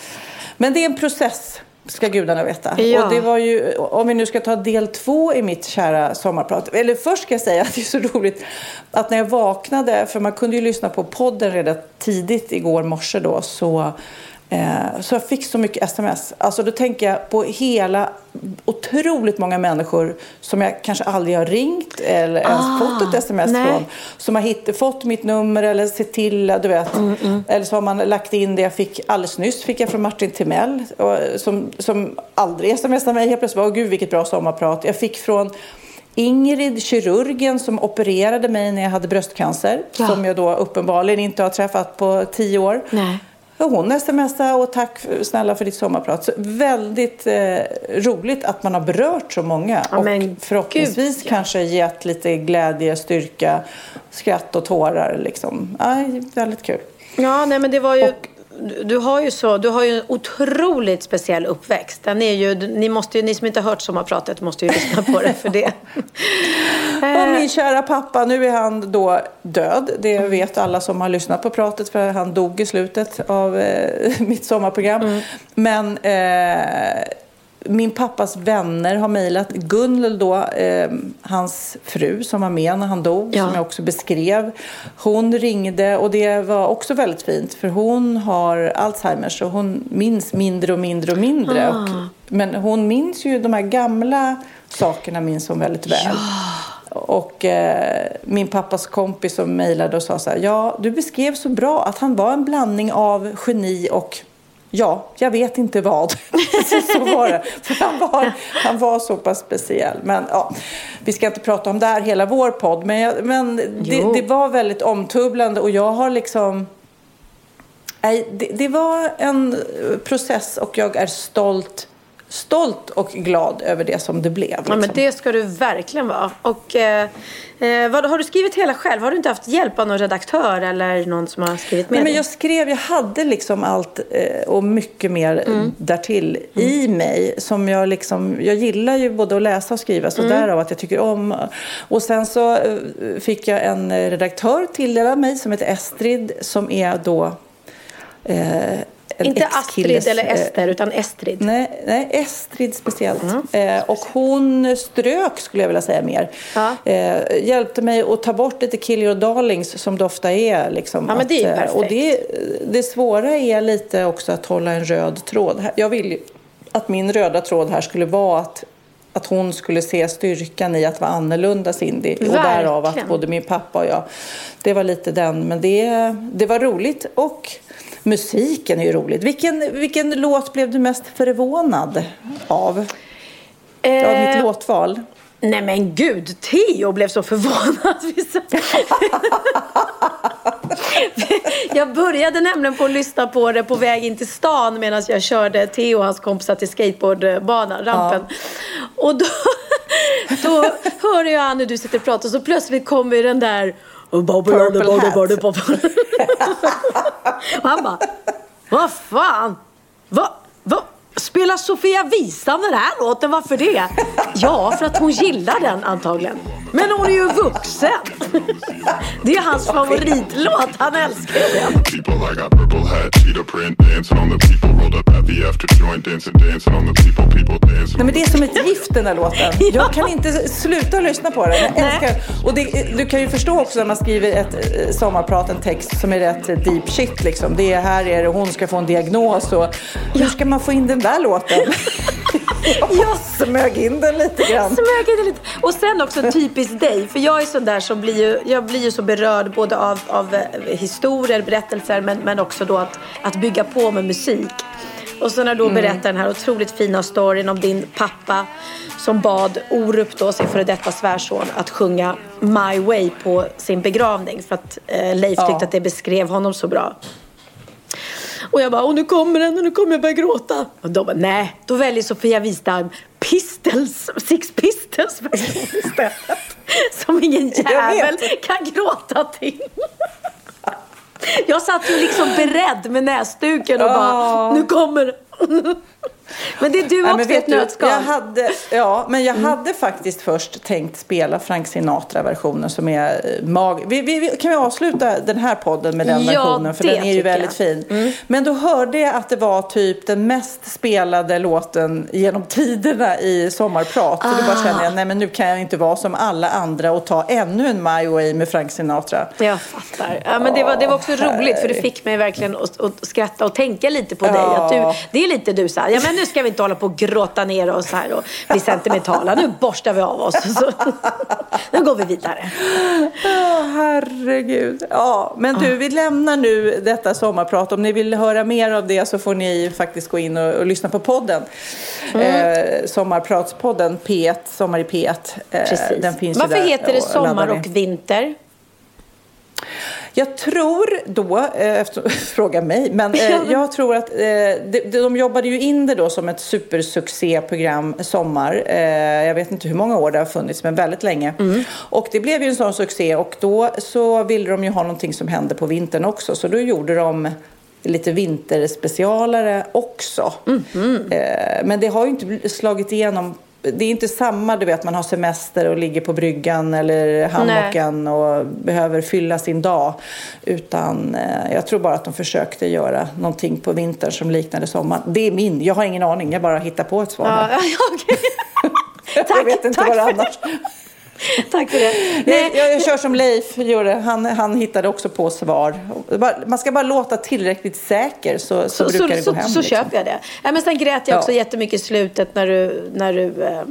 Men det är en process ska gudarna veta. Ja. Och det var ju, om vi nu ska ta del två i mitt kära sommarprat. Eller först ska jag säga att det är så roligt att när jag vaknade, för man kunde ju lyssna på podden redan tidigt igår morse då, så så jag fick så mycket sms. Alltså då tänker jag på hela otroligt många människor som jag kanske aldrig har ringt eller ens Ah, fått ett sms nej. från. Som har hitt, fått mitt nummer eller sett till, du vet. Mm, Eller så har man lagt in det jag fick alldeles nyss fick jag från Martin Timell. Som, som aldrig smsade mig helt plötsligt. Åh gud vilket bra sommarprat. Jag fick från Ingrid, kirurgen som opererade mig när jag hade bröstcancer. Ja. Som jag då uppenbarligen inte har träffat på tio år. Nej. Och hon smsade och tack snälla för ditt sommarprat. Så väldigt eh, roligt att man har berört så många. Ja, och förhoppningsvis gud, ja. kanske gett lite glädje, styrka, skratt och tårar. Liksom. Aj, väldigt kul. Ja, nej men det var ju... Du har ju så, du har ju en otroligt speciell uppväxt. Den är ju, ni, måste ju, ni som inte har hört sommarpratet måste ju lyssna på det för det. Och min kära pappa, nu är han då död. Det vet alla som har lyssnat på pratet för han dog i slutet av eh, mitt sommarprogram. Men eh, min pappas vänner har mejlat. Gunnel då, eh, hans fru som var med när han dog, Ja. som jag också beskrev. Hon ringde och det var också väldigt fint för hon har Alzheimers och hon minns mindre och mindre och mindre. Och, men hon minns ju de här gamla sakerna minns hon väldigt väl. Och eh, min pappas kompis som mejlade och sa så här, ja du beskrev så bra att han var en blandning av geni och Ja, jag vet inte vad. så, var det. För han var, han var så pass speciell. Men ja, vi ska inte prata om det här hela vår podd. Men, jag, men det, det var väldigt omtumlande och jag har liksom... Nej, det, det var en eh, process och jag är stolt, stolt och glad över det som det blev. Ja, Liksom. men det ska du verkligen vara. Och, eh, eh, vad, har du skrivit hela själv? Har du inte haft hjälp av någon redaktör eller någon som har skrivit med Nej, men dig? jag skrev, jag hade liksom allt eh, och mycket mer Mm. därtill i mig. Som jag liksom, jag gillar ju både att läsa och skriva, så Mm. därav att jag tycker om. Och sen så eh, fick jag en eh, redaktör tilldelad mig som heter Estrid som är då eh, inte Astrid eller eh, Ester, utan Estrid. Nej, nej, Estrid speciellt. Mm. Eh, och hon strök, skulle jag vilja säga mer. Ja. Eh, hjälpte mig att ta bort lite kill your darlings som det ofta är. Liksom, Ja, men det är eh, perfekt. Och det, det svåra är lite också att hålla en röd tråd. Jag vill att min röda tråd här skulle vara att att hon skulle se styrkan i att vara annorlunda Cindy. Och därav att Verkligen. både min pappa och jag. Det var lite den. Men det, det var roligt. Och musiken är ju roligt. Vilken, vilken låt blev du mest förvånad av? Av mitt Eh, låtval? Nej men gud, Theo blev så förvånad. jag började nämligen på att lyssna på det på väg in till stan medan jag körde Theo och hans kompisar till skateboardbanan, rampen. Och då, då hör jag han när du sitter och pratar och så plötsligt kommer den där Purple Hat. och han bara, vad fan? Vad? Vad? Spelar Sofia Wistam den här låten? Varför det? Ja, för att hon gillar den antagligen. Men hon är ju vuxen. Det är hans favoritlåt. Han älskar den. people. I got purple hat, cheetah print, dancing on the people. Rolled up at the after joint, dancing, dancing on the people. People dancing. Nej, men det är som ett gift den här låten. Jag kan inte sluta lyssna på den. Jag älskar den. Och det, du kan ju förstå också när man skriver ett eh, sommarprat, en text som är rätt deep shit. Liksom. Det är här är det, hon ska få en diagnos. Och, hur ska man få in den där låten? Jag smög in den lite grann. Smög in det lite. Och sen också typiskt dig. För jag är sån där som blir ju, jag blir ju så berörd både av, av eh, historier, berättelser men, men också då att, att bygga på med musik. Och så när du då berättar den här otroligt fina storyn om din pappa som bad Orup då, sin före detta svärson, att sjunga My Way på sin begravning. För att eh, Leif Ja. tyckte att det beskrev honom så bra. Och jag bara, och nu kommer den och nu kommer jag börja gråta. Och de bara, nej, då väljer Sofia Wistam Pistols, Six Pistols istället. Som ingen jävel kan gråta till. Jag satt ju liksom beredd med näsduken och bara, Ja. nu kommer Men det är du också i ett nötskal. jag hade, Ja, men jag hade faktiskt först tänkt spela Frank Sinatra-versionen som är eh, mag... Vi, vi, kan vi avsluta den här podden med den Ja, versionen? För den är ju väldigt jag. fin. Men då hörde jag att det var typ den mest spelade låten genom tiderna i Sommarprat. Så då bara kände jag, nej men nu kan jag inte vara som alla andra och ta ännu en My Way med Frank Sinatra. Jag fattar. Ja, men det, var, det var också roligt för det fick mig verkligen att, att skratta och tänka lite på dig. Att du, det är lite du så här, ja men nu ska vi inte hålla på och gråta ner oss här och bli sentimentala. Nu borstar vi av oss. Så, nu går vi vidare. Ja, herregud. Ja, men du, vi lämnar nu detta sommarprat. Om ni vill höra mer av det så får ni faktiskt gå in och, och lyssna på podden. Eh, sommarpratspodden P1, Sommar i P1. Eh, Precis. Den finns Varför heter det sommar och vinter? Jag tror då, eh, efter, fråga mig, men eh, jag tror att eh, de, de jobbade ju in det då som ett supersuccéprogram Sommar. Eh, jag vet inte hur många år det har funnits, men väldigt länge. Mm. Och det blev ju en sån succé och då så ville de ju ha någonting som hände på vintern också. Så då gjorde de lite vinterspecialare också. Mm-hmm. Eh, men det har ju inte slagit igenom det är inte samma, du vet, man har semester och ligger på bryggan eller hammocken och behöver fylla sin dag. Utan eh, jag tror bara att de försökte göra någonting på vintern som liknade sommaren. Det är min, jag har ingen aning, jag bara hittar på ett svar. Ja, ja, okej. jag tack, vet inte tack vad det för annars. Tack för det. Nej. Jag, jag kör som Leif gjorde. Han, han hittade också på svar. Man ska bara låta tillräckligt säker så, så, så, brukar så, det så, gå hem. så liksom. köper jag det. Ja, men sen grät jag också Ja. jättemycket i slutet när du, när du eh,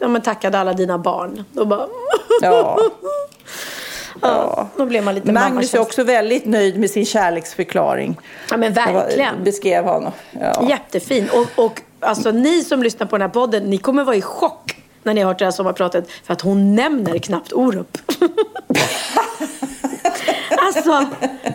ja, men tackade alla dina barn. Då bara... Ja. Ja, då blev man lite Magnus är också väldigt nöjd med sin kärleksförklaring. Ja, men Jag verkligen. beskrev honom. Ja. Jättefin. Och, och alltså, ni som lyssnar på den här podden, ni kommer vara i chock när ni har hört det här sommarpratet. För att hon nämner knappt Orup. alltså,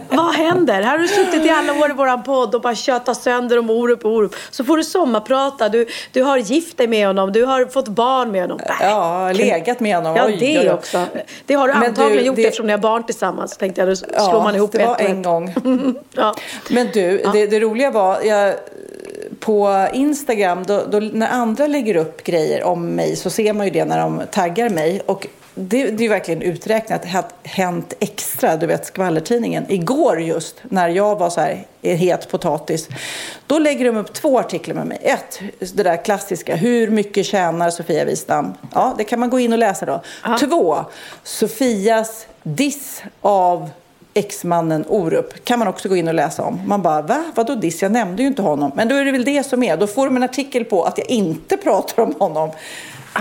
vad händer? Här har du suttit i alla år i våran podd och bara tjötat sönder om Orup och Orup. Så får du sommarprata. Du, du har gift dig med honom. Du har fått barn med honom. Äh, Ja, legat med honom. Ja, det oj, också. Det har du Men antagligen du, gjort det- eftersom ni har barn tillsammans. Tänkte jag, då slår Ja, man ihop det var ett en gång. Ja. Men du, det, det roliga var, jag, på Instagram, då, då, när andra lägger upp grejer om mig så ser man ju det när de taggar mig. Och det, det är verkligen uträknat, Hänt Extra, du vet skvallertidningen. Igår just, när jag var så här het potatis, då lägger de upp två artiklar med mig. Ett, det där klassiska, hur mycket tjänar Sofia Wistam? Ja, det kan man gå in och läsa då. Två, Sofias diss av exmannen Orup kan man också gå in och läsa om. Man bara, va? Vadå diss? Jag nämnde ju inte honom. Men då är det väl det som är. Då får de en artikel på att jag inte pratar om honom.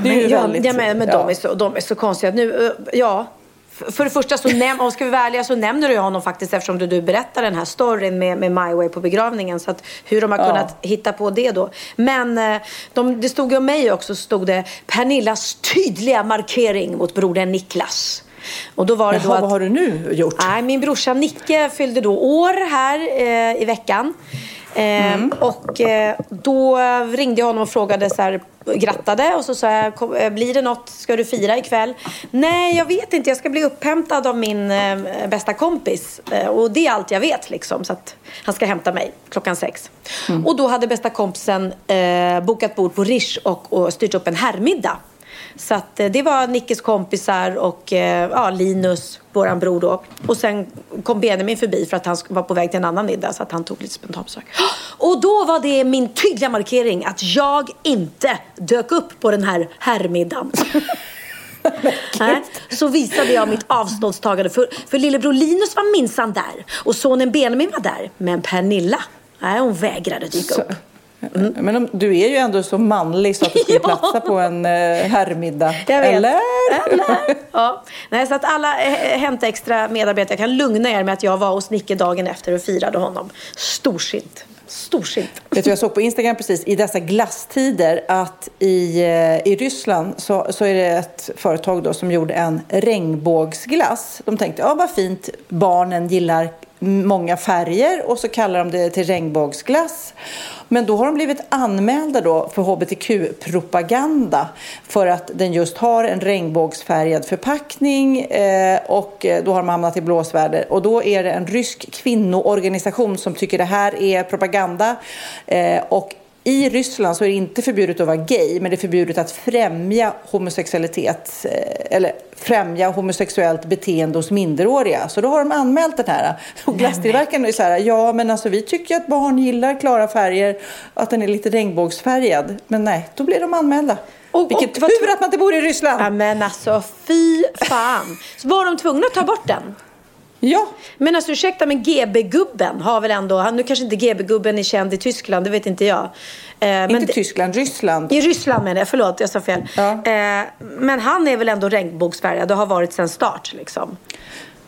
Det är ju men, ja, väldigt... ja, men, men ja. de, är så, de är så konstiga. Nu, eh, ja, för, det första så näm, om ska vi ärliga så nämner du ju honom faktiskt eftersom du, du berättar den här storyn med, med My Way på begravningen. Så att hur de har Ja. kunnat hitta på det då. Men eh, de, det stod ju om mig också, stod det Pernillas tydliga markering mot brodern Niklas. Och då var det då Jaha, att... vad har du nu gjort? Nej, min brorsa Nicke fyllde då år här eh, i veckan. Eh, Och eh, då ringde jag honom och frågade så här, grattade och så sa jag, "Kom, eh, blir det något, ska du fira ikväll? Nej, jag vet inte, jag ska bli upphämtad av min eh, bästa kompis. Eh, och det är allt jag vet liksom, så att han ska hämta mig klockan sex. Och då hade bästa kompisen eh, bokat bord på Rish och, och styrt upp en herrmiddag. Så att, eh, det var Nickes kompisar och eh, ja, Linus, våran bror då. Och sen kom Benjamin förbi för att han var på väg till en annan middag så att han tog lite spontanbesök. Och då var det min tydliga markering att jag inte dök upp på den här herrmiddagen. Nej, så visade jag mitt avståndstagande. För, för lillebror Linus var minsann där. Och sonen Benjamin var där. Men Pernilla, nej hon vägrade dyka upp. Men om, du är ju ändå så manlig så att du skulle Ja. platsa på en eh, herrmiddag. Eller? Eller? Ja. Nej, så att alla eh, Hänt Extra medarbetare kan lugna er med att jag var hos Nicke dagen efter och firade honom. Storsint. Storsint. Vet du, jag såg på Instagram precis i dessa glasstider att i, eh, i Ryssland så, så är det ett företag då som gjorde en regnbågsglass. De tänkte, ja vad fint, barnen gillar många färger och så kallar de det till regnbågsglass. Men då har de blivit anmälda då för hbtq-propaganda för att den just har en regnbågsfärgad förpackning eh, och eh, då har de hamnat i blåsväder. Och då är det en rysk kvinnoorganisation som tycker det här är propaganda eh, och i Ryssland så är det inte förbjudet att vara gay, men det är förbjudet att främja homosexualitet eh, eller främja homosexuellt beteende hos minderåriga. Så då har de anmält den här. Och glasstillverkaren är så här, ja men alltså vi tycker att barn gillar klara färger, att den är lite regnbågsfärgad. Men nej, då blir de anmälda. Och- Vilken och tur att man inte bor i Ryssland! Ja, men alltså fy fan. Så var de tvungna att ta bort den? Ja, Men alltså ursäkta, men GB-gubben har väl ändå, han- nu kanske inte GB-gubben är känd i Tyskland, det vet inte jag. Eh, men inte Tyskland, Ryssland. I Ryssland menar jag, förlåt jag sa fel. Ja. Eh, men han är väl ändå regnbågsfärgad och har varit sedan start liksom.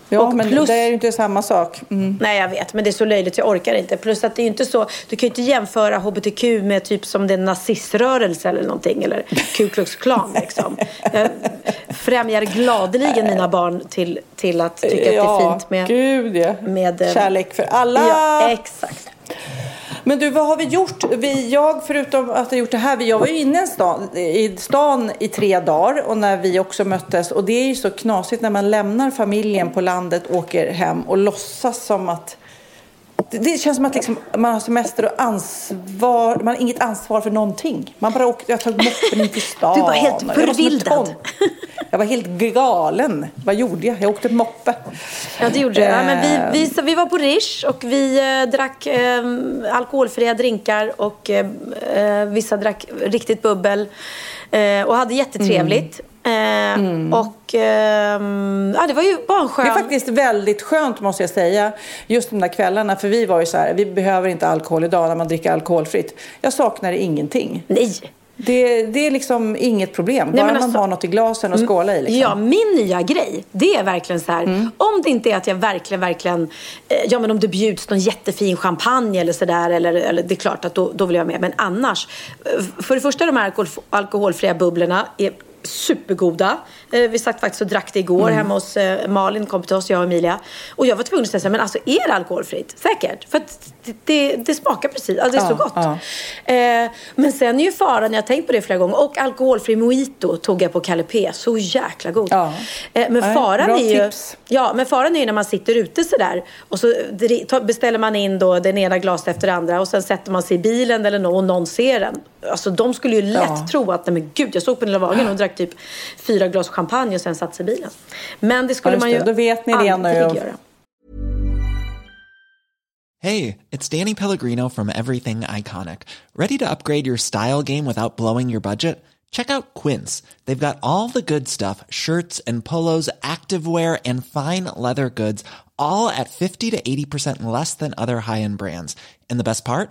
Ja, och men plus- det är ju inte samma sak. Mm. Nej jag vet, men det är så löjligt, jag orkar inte. Plus att det är inte så, du kan ju inte jämföra HBTQ med typ som det är en naziströrelse eller någonting. Eller Ku Klux Klan liksom. Jag främjar gladeligen mina barn till, till att tycka att det är fint med... gud ja. med, eh, Kärlek för alla. Ja, exakt. Men du, vad har vi gjort? Vi, jag, förutom att ha gjort det här, vi- jag var ju inne i stan, i stan i tre dagar och när vi också möttes. Och det är ju så knasigt när man lämnar familjen på landet, åker hem och låtsas som att det, känns som att liksom, man har semester och ansvar. Man har inget ansvar för någonting. Man bara åkte, jag tog moppen in till stan. Du var helt jag förvildad. tomte. Jag var helt galen. Vad gjorde jag? Jag åkte moppe. Ja, det gjorde det. Ja, men Eh. vi, vi, så vi var på Rish och vi eh, drack eh, alkoholfria drinkar och eh, eh, vissa drack riktigt bubbel eh, och hade jättetrevligt. Mm. Eh, Och eh, ja, det var ju bara en skön... Det är faktiskt väldigt skönt måste jag säga. Just de där kvällarna. För vi var ju så här, vi behöver inte alkohol idag när man dricker alkoholfritt. Jag saknar ingenting. Nej! Det, det är liksom inget problem. Nej, Bara men man alltså- har något i glasen och skåla i. Liksom. Ja, min nya grej, det är verkligen så här. Mm. Om det inte är att jag verkligen, verkligen, eh, ja men om det bjuds någon jättefin champagne eller sådär, eller, eller det är klart att då, då vill jag med. Men annars, eh, för det första de här alkohol, alkoholfria bubblorna är supergoda. Eh, vi satt faktiskt och drack det igår Mm. hemma hos eh, Malin, kom till oss, jag och Emilia. Och jag var tvungen att säga men alltså är det alkoholfritt? Säkert. För att det, det, det smakar precis, alltså det är så gott. ja. Eh, men sen är ju faran, jag har tänkt på det flera gånger, och alkoholfri mojito tog jag på Kalle P. Så jäkla god. Ja. Eh, men faran bra är ju, tips. ja, men faran är ju när man sitter ute sådär och så beställer man in då den ena glaset efter det andra och sen sätter man sig i bilen eller nå och någon ser den. Alltså de skulle ju lätt Ja. tro att, nej men gud, jag såg på Nilla Wagen och drack typ fyra glas champagne och sen satt sig i bilen. Men det skulle Ja, man ju det. Då vet ni det nu. göra. Hey, it's Danny Pellegrino from Everything Iconic. Ready to upgrade your style game without blowing your budget? Check out Quince. They've got all the good stuff shirts and polos, activewear, and fine leather goods, all at 50 to 80% less than other high end brands. And the best part?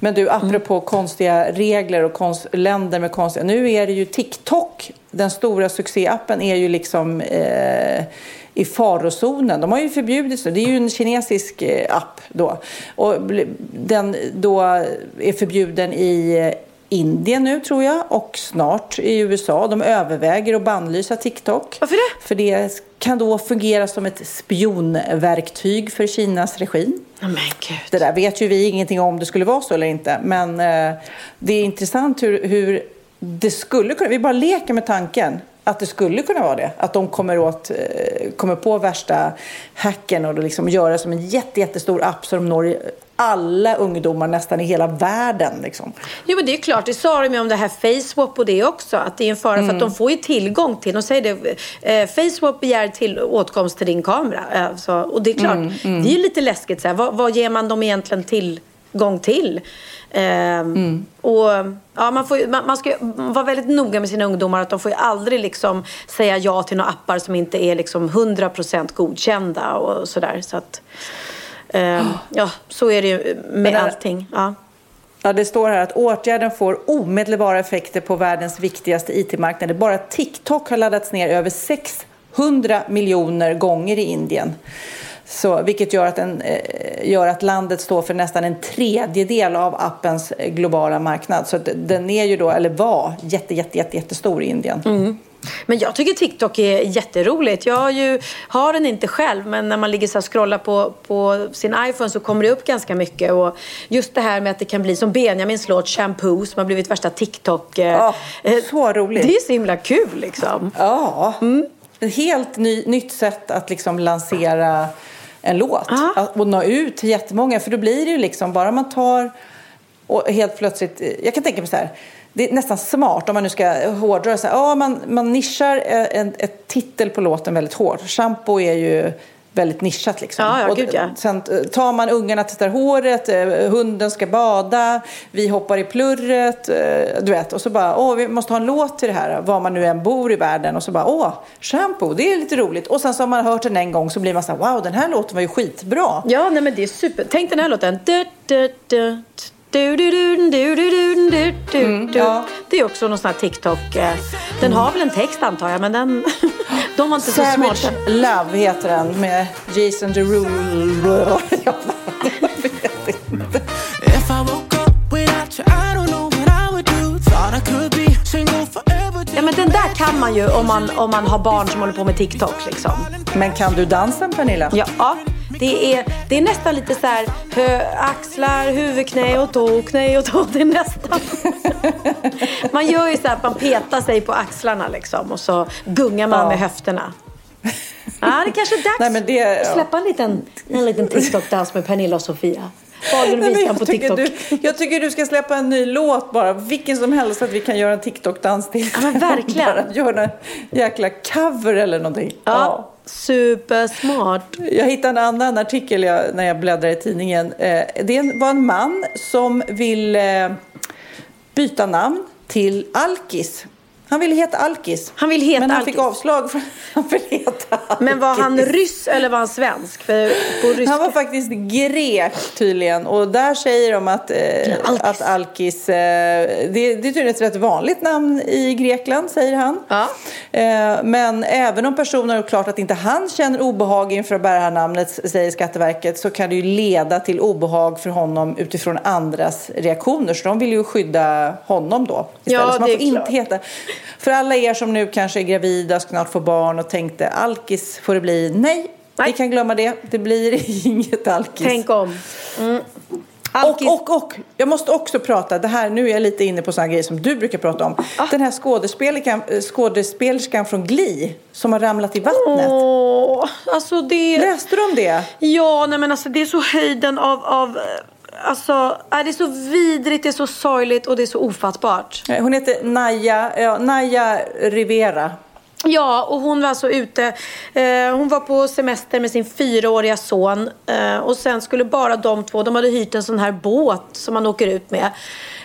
Men du, apropå mm. konstiga regler och konst, länder med konstiga... Nu är det ju TikTok, den stora succéappen, är ju liksom eh, i farozonen. De har ju förbjudits nu. Det är ju en kinesisk eh, app då. Och den då är förbjuden i Indien nu tror jag och snart i USA. De överväger att bannlysa TikTok. Varför det? För det kan då fungera som ett spionverktyg för Kinas regim. Oh. Det där vet ju vi ingenting om det skulle vara så eller inte. Men eh, det är intressant hur, hur det skulle kunna, vi bara leker med tanken att det skulle kunna vara det. Att de kommer, åt, eh, kommer på värsta hacken och liksom göra som en jätte, jättestor app så de når alla ungdomar nästan i hela världen. Liksom. Jo, men det är klart. Det sa de ju om det här FaceSwap och det också. Att det är en fara mm. för att mm. de får ju tillgång till, de säger det, eh, FaceSwap begär till åtkomst till din kamera. Alltså, och det är klart, mm, mm. det är ju lite läskigt. Så här. Vad, vad ger man dem egentligen tillgång till? Eh, mm. Och, ja, man, får, man, man, ska vara väldigt noga med sina ungdomar. att De får aldrig liksom säga ja till några appar som inte är liksom 100% godkända. och sådär. Så att, eh, ja, så är det ju med allting. Ja. Ja, det står här att åtgärden får omedelbara effekter på världens viktigaste IT-marknader. Bara TikTok har laddats ner över 600 miljoner gånger i Indien. Så, vilket gör att, en, eh, gör att landet står för nästan en tredjedel av appens globala marknad. Så den är ju då, eller var, jätte, jätte, jätte, jättestor i Indien. Mm. Men jag tycker TikTok är jätteroligt. Jag ju, har den inte själv, men när man ligger så och scrollar på, på sin iPhone så kommer det upp ganska mycket. Och just det här med att det kan bli som Benjamins låt Shampoo som har blivit värsta TikTok. Ja, så roligt. Det är så himla kul liksom. Ja. Mm. Ett helt ny, nytt sätt att liksom lansera en låt Aha. och nå ut till jättemånga. För då blir det ju liksom bara man tar och helt plötsligt, jag kan tänka mig så här, det är nästan smart om man nu ska hårdra så här, ja, man, man nischar en, ett titel på låten väldigt hårt. Shampoo är ju väldigt nischat. Liksom. Ja, ja, gud, ja. Sen tar man ungarna tvättar håret, eh, hunden ska bada, vi hoppar i plurret. Eh, du vet, och så bara, åh, vi måste ha en låt till det här, var man nu än bor i världen. Och så bara, åh, shampoo, det är lite roligt. Och sen så har man hört den en gång så blir man så här, wow, den här låten var ju skitbra. Ja, nej men det är super. Tänk den här låten. Du, du, du, du, du, du, du, du, du, du, mm, ja. Det är också någon sån här TikTok. Den har väl en text antar jag, men den... De var inte så Savage smarta. Love heter den med Jason Derulo. Ja, If I woke up without you, I don't know what I would do. Thought I could be single forever. Ja, men den där kan man ju om man, om man har barn som håller på med TikTok. Liksom. Men kan du dansen Pernilla? Ja, ja. Det, är, det är nästan lite så här hö, axlar, huvudknä och tå, knä och tå. Det är nästan... man gör ju så att man petar sig på axlarna liksom och så gungar man Ja. med höfterna. Ja, det kanske är dags Nej, men det, att ja. släppa en liten, en liten TikTok-dans med Pernilla och Sofia. Nej, jag, på tycker du, jag tycker du ska släppa en ny låt bara. Vilken som helst så att vi kan göra en TikTok-dans till. Ja, verkligen. Bara göra en jäkla cover eller någonting. Ja, supersmart. Jag hittade en annan artikel jag, när jag bläddrade i tidningen. Eh, det var en man som ville eh, byta namn till Alkis. Han ville heta Alkis. Han vill heta Men han Alkis. fick avslag för han ville heta Alkis. Men var han ryss eller var han svensk? För på ryska... Han var faktiskt grek tydligen och där säger de att, eh, Alkis. att Alkis, eh, det, det är tydligen ett rätt vanligt namn i Grekland säger han. Ja. Eh, men även om personen har klart att inte han känner obehag inför att bära här namnet säger Skatteverket så kan det ju leda till obehag för honom utifrån andras reaktioner. Så de vill ju skydda honom då istället. Ja, så man får inte heta. För alla er som nu kanske är gravida och snart får barn och tänkte Alkis får det bli. Nej, Nej. vi kan glömma det. Det blir inget Alkis. Tänk om. Mm. Alkis. Och, och, och, jag måste också prata, det här, nu är jag lite inne på sådana grejer som du brukar prata om. Ah. Den här skådespelerskan, eh, skådespelerskan från Glee som har ramlat i vattnet. Åh, alltså det... Läste du om det? Ja, nej men alltså det är så höjden av... av eh, alltså, nej, det är så vidrigt, det är så sorgligt och det är så ofattbart. Eh, Hon heter Naya, ja, Naya Rivera. Ja, och hon var alltså ute. Eh, hon var på semester med sin fyraåriga son. Eh, och sen skulle bara de två, de hade hyrt en sån här båt som man åker ut med.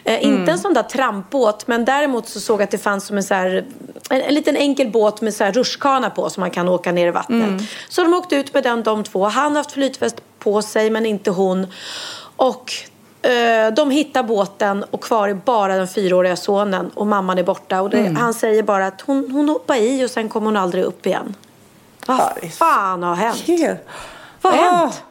Eh, Inte en sån där trampbåt, men däremot så såg jag att det fanns som en, så här, en, en liten enkel båt med så här rutschkana på som man kan åka ner i vattnet. Så de åkte ut med den de två. Han har haft flytväst på sig, men inte hon. Och eh, de hittar båten och kvar är bara den fyraåriga sonen och mamman är borta. Och det, han säger bara att hon, hon hoppar i och sen kommer hon aldrig upp igen. Vad så- fan har hänt? Helt- Vad har Ah, hänt?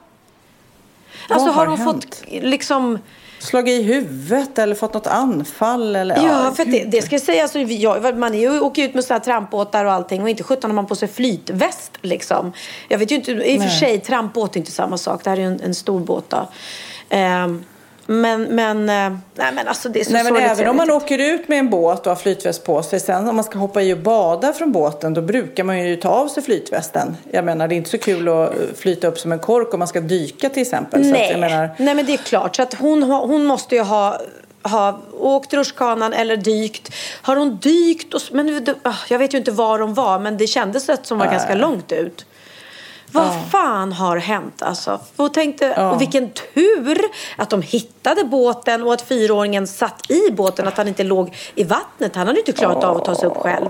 Alltså vad har har hon hänt? fått liksom... Slagit i huvudet eller fått något anfall? Eller, Ja, för att det, det ska jag säga. Alltså, jag, man är ju, åker ut med sådana här trampbåtar och allting och inte sjutton har man på sig flytväst liksom. Jag vet ju inte, i och för sig trampbåt är inte samma sak. Det här är ju en, en stor båt då. Ehm, men, men, eh, nej men alltså det är så Nej, men även om man åker ut med en båt och har flytväst på sig. Sen om man ska hoppa i och bada från båten då brukar man ju ta av sig flytvästen. Jag menar det är inte så kul att eh, flyta upp som en kork om man ska dyka till exempel. Så att, Nej. menar, Nej, men det är klart. Så att hon, hon måste ju ha, ha åkt rutschkanan eller dykt. Har hon dykt? Och, men, ah, jag vet ju inte var de var, men det kändes att som var ganska långt ut. Vad fan har hänt alltså? Och, tänkte, och vilken tur att de hittade båten och att fyraåringen satt i båten, att han inte låg i vattnet. Han hade inte klarat av att ta sig upp själv.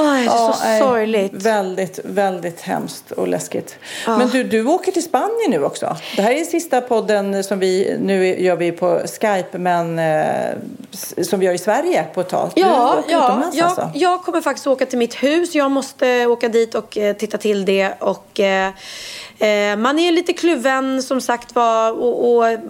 Aj, det är så nej, sorgligt. Väldigt, väldigt hemskt och läskigt. Men du, du åker till Spanien nu också. Det här är sista podden som vi, nu gör vi på Skype, men eh, som vi gör i Sverige på ett tag. du Ja, ja jag, alltså. jag kommer faktiskt åka till mitt hus. Jag måste åka dit och eh, titta till det. Och, eh, man är lite kluven som sagt var. Och, och, mm,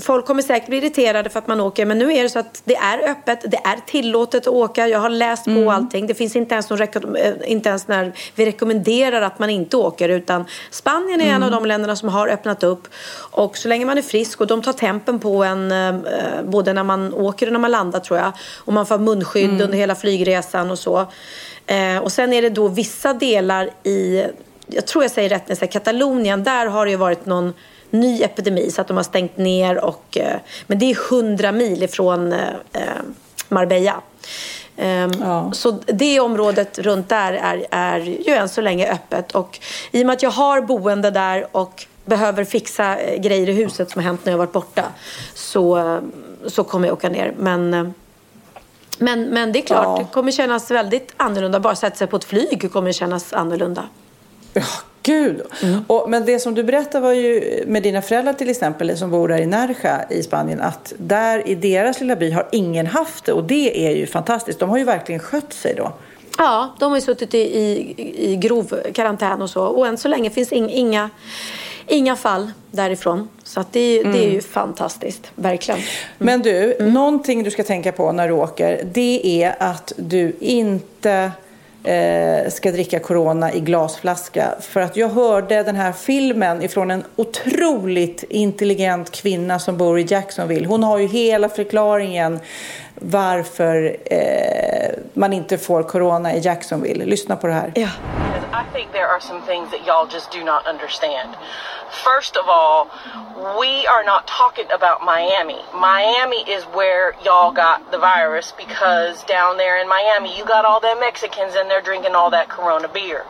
folk kommer säkert bli irriterade för att man åker. Men nu är det så att det är öppet. Det är tillåtet att åka. Jag har läst Mm. på allting. Det finns inte ens, någon eh, inte ens när vi rekommenderar att man inte åker. Utan Spanien är en Mm. av de länderna som har öppnat upp. Och så länge man är frisk och de tar tempen på en eh, både när man åker och när man landar tror jag. Och man får munskydd Mm. under hela flygresan och så. Eh, och sen är det då vissa delar i, jag tror jag säger rätt när jag säger Katalonien, där har det ju varit någon ny epidemi så att de har stängt ner och, eh, men det är 100 mil ifrån eh, eh, Marbella. Ehm, Ja. Så det området runt där är, är ju än så länge öppet. Och i och med att jag har boende där och behöver fixa grejer i huset som har hänt när jag varit borta så, så kommer jag åka ner. Men, men, men det är klart, Ja. det kommer kännas väldigt annorlunda. Bara sätta sig på ett flyg kommer kännas annorlunda. Ja, gud. Och, men det som du berättade var ju med dina föräldrar till exempel som bor där i Nerja i Spanien att där i deras lilla by har ingen haft det och det är ju fantastiskt. De har ju verkligen skött sig då. Ja, de har ju suttit i, i, i grov karantän och så. Och än så länge finns in, inga, inga fall därifrån. Så det, det är ju fantastiskt, verkligen. Men du, någonting du ska tänka på när du åker, det är att du inte Eh, ska dricka Corona i glasflaska. För att jag hörde den här filmen ifrån en otroligt intelligent kvinna som bor i Jacksonville. Hon har ju hela förklaringen varför eh, man inte får Corona i Jacksonville. Lyssna på det här. Ja. I think there are some things that y'all just do not understand. First of all, we are not talking about Miami. Miami is where y'all got the virus because down there in Miami, you got all them Mexicans and they're drinking all that Corona beer.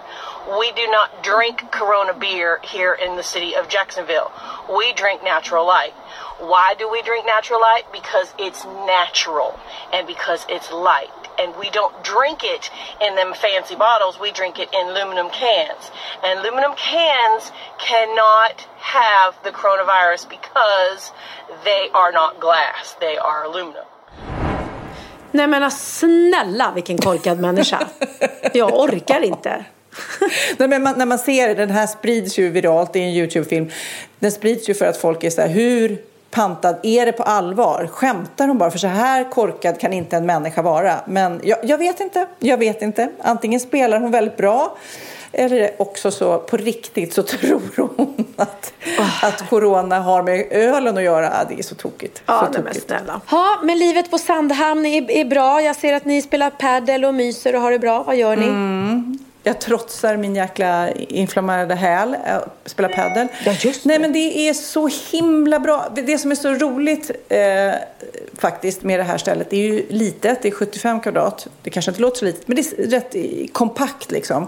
We do not drink Corona beer here in the city of Jacksonville. We drink natural light. Why do we drink natural light? Because it's natural and because it's light. And we don't drink it in them fancy bottles, we drink it in aluminum cans. And aluminum cans cannot have the coronavirus because they are not glass, they are aluminum. Nej men alltså, snälla vilken korkad människa. Jag orkar inte. Nej, men man, när man ser det, den här sprids ju viralt, det är en Youtube-film. Den sprids ju för att folk är så här, hur pantad är det på allvar? Skämtar hon bara? För så här korkad kan inte en människa vara. Men jag, jag vet inte, jag vet inte. Antingen spelar hon väldigt bra eller också så på riktigt så tror hon att, att corona har med ölen att göra. Det är så tokigt. Ja, så men snälla. Ja, men livet på Sandhamn är, är bra. Jag ser att ni spelar paddel och myser och har det bra. Vad gör ni? Mm. Jag trotsar min jäkla inflammerade häl, jag spelar padel. Ja, just Nej men det är så himla bra. Det som är så roligt eh, faktiskt med det här stället, det är ju litet, det är 75 kvadrat. Det kanske inte låter så litet, men det är rätt eh, kompakt liksom.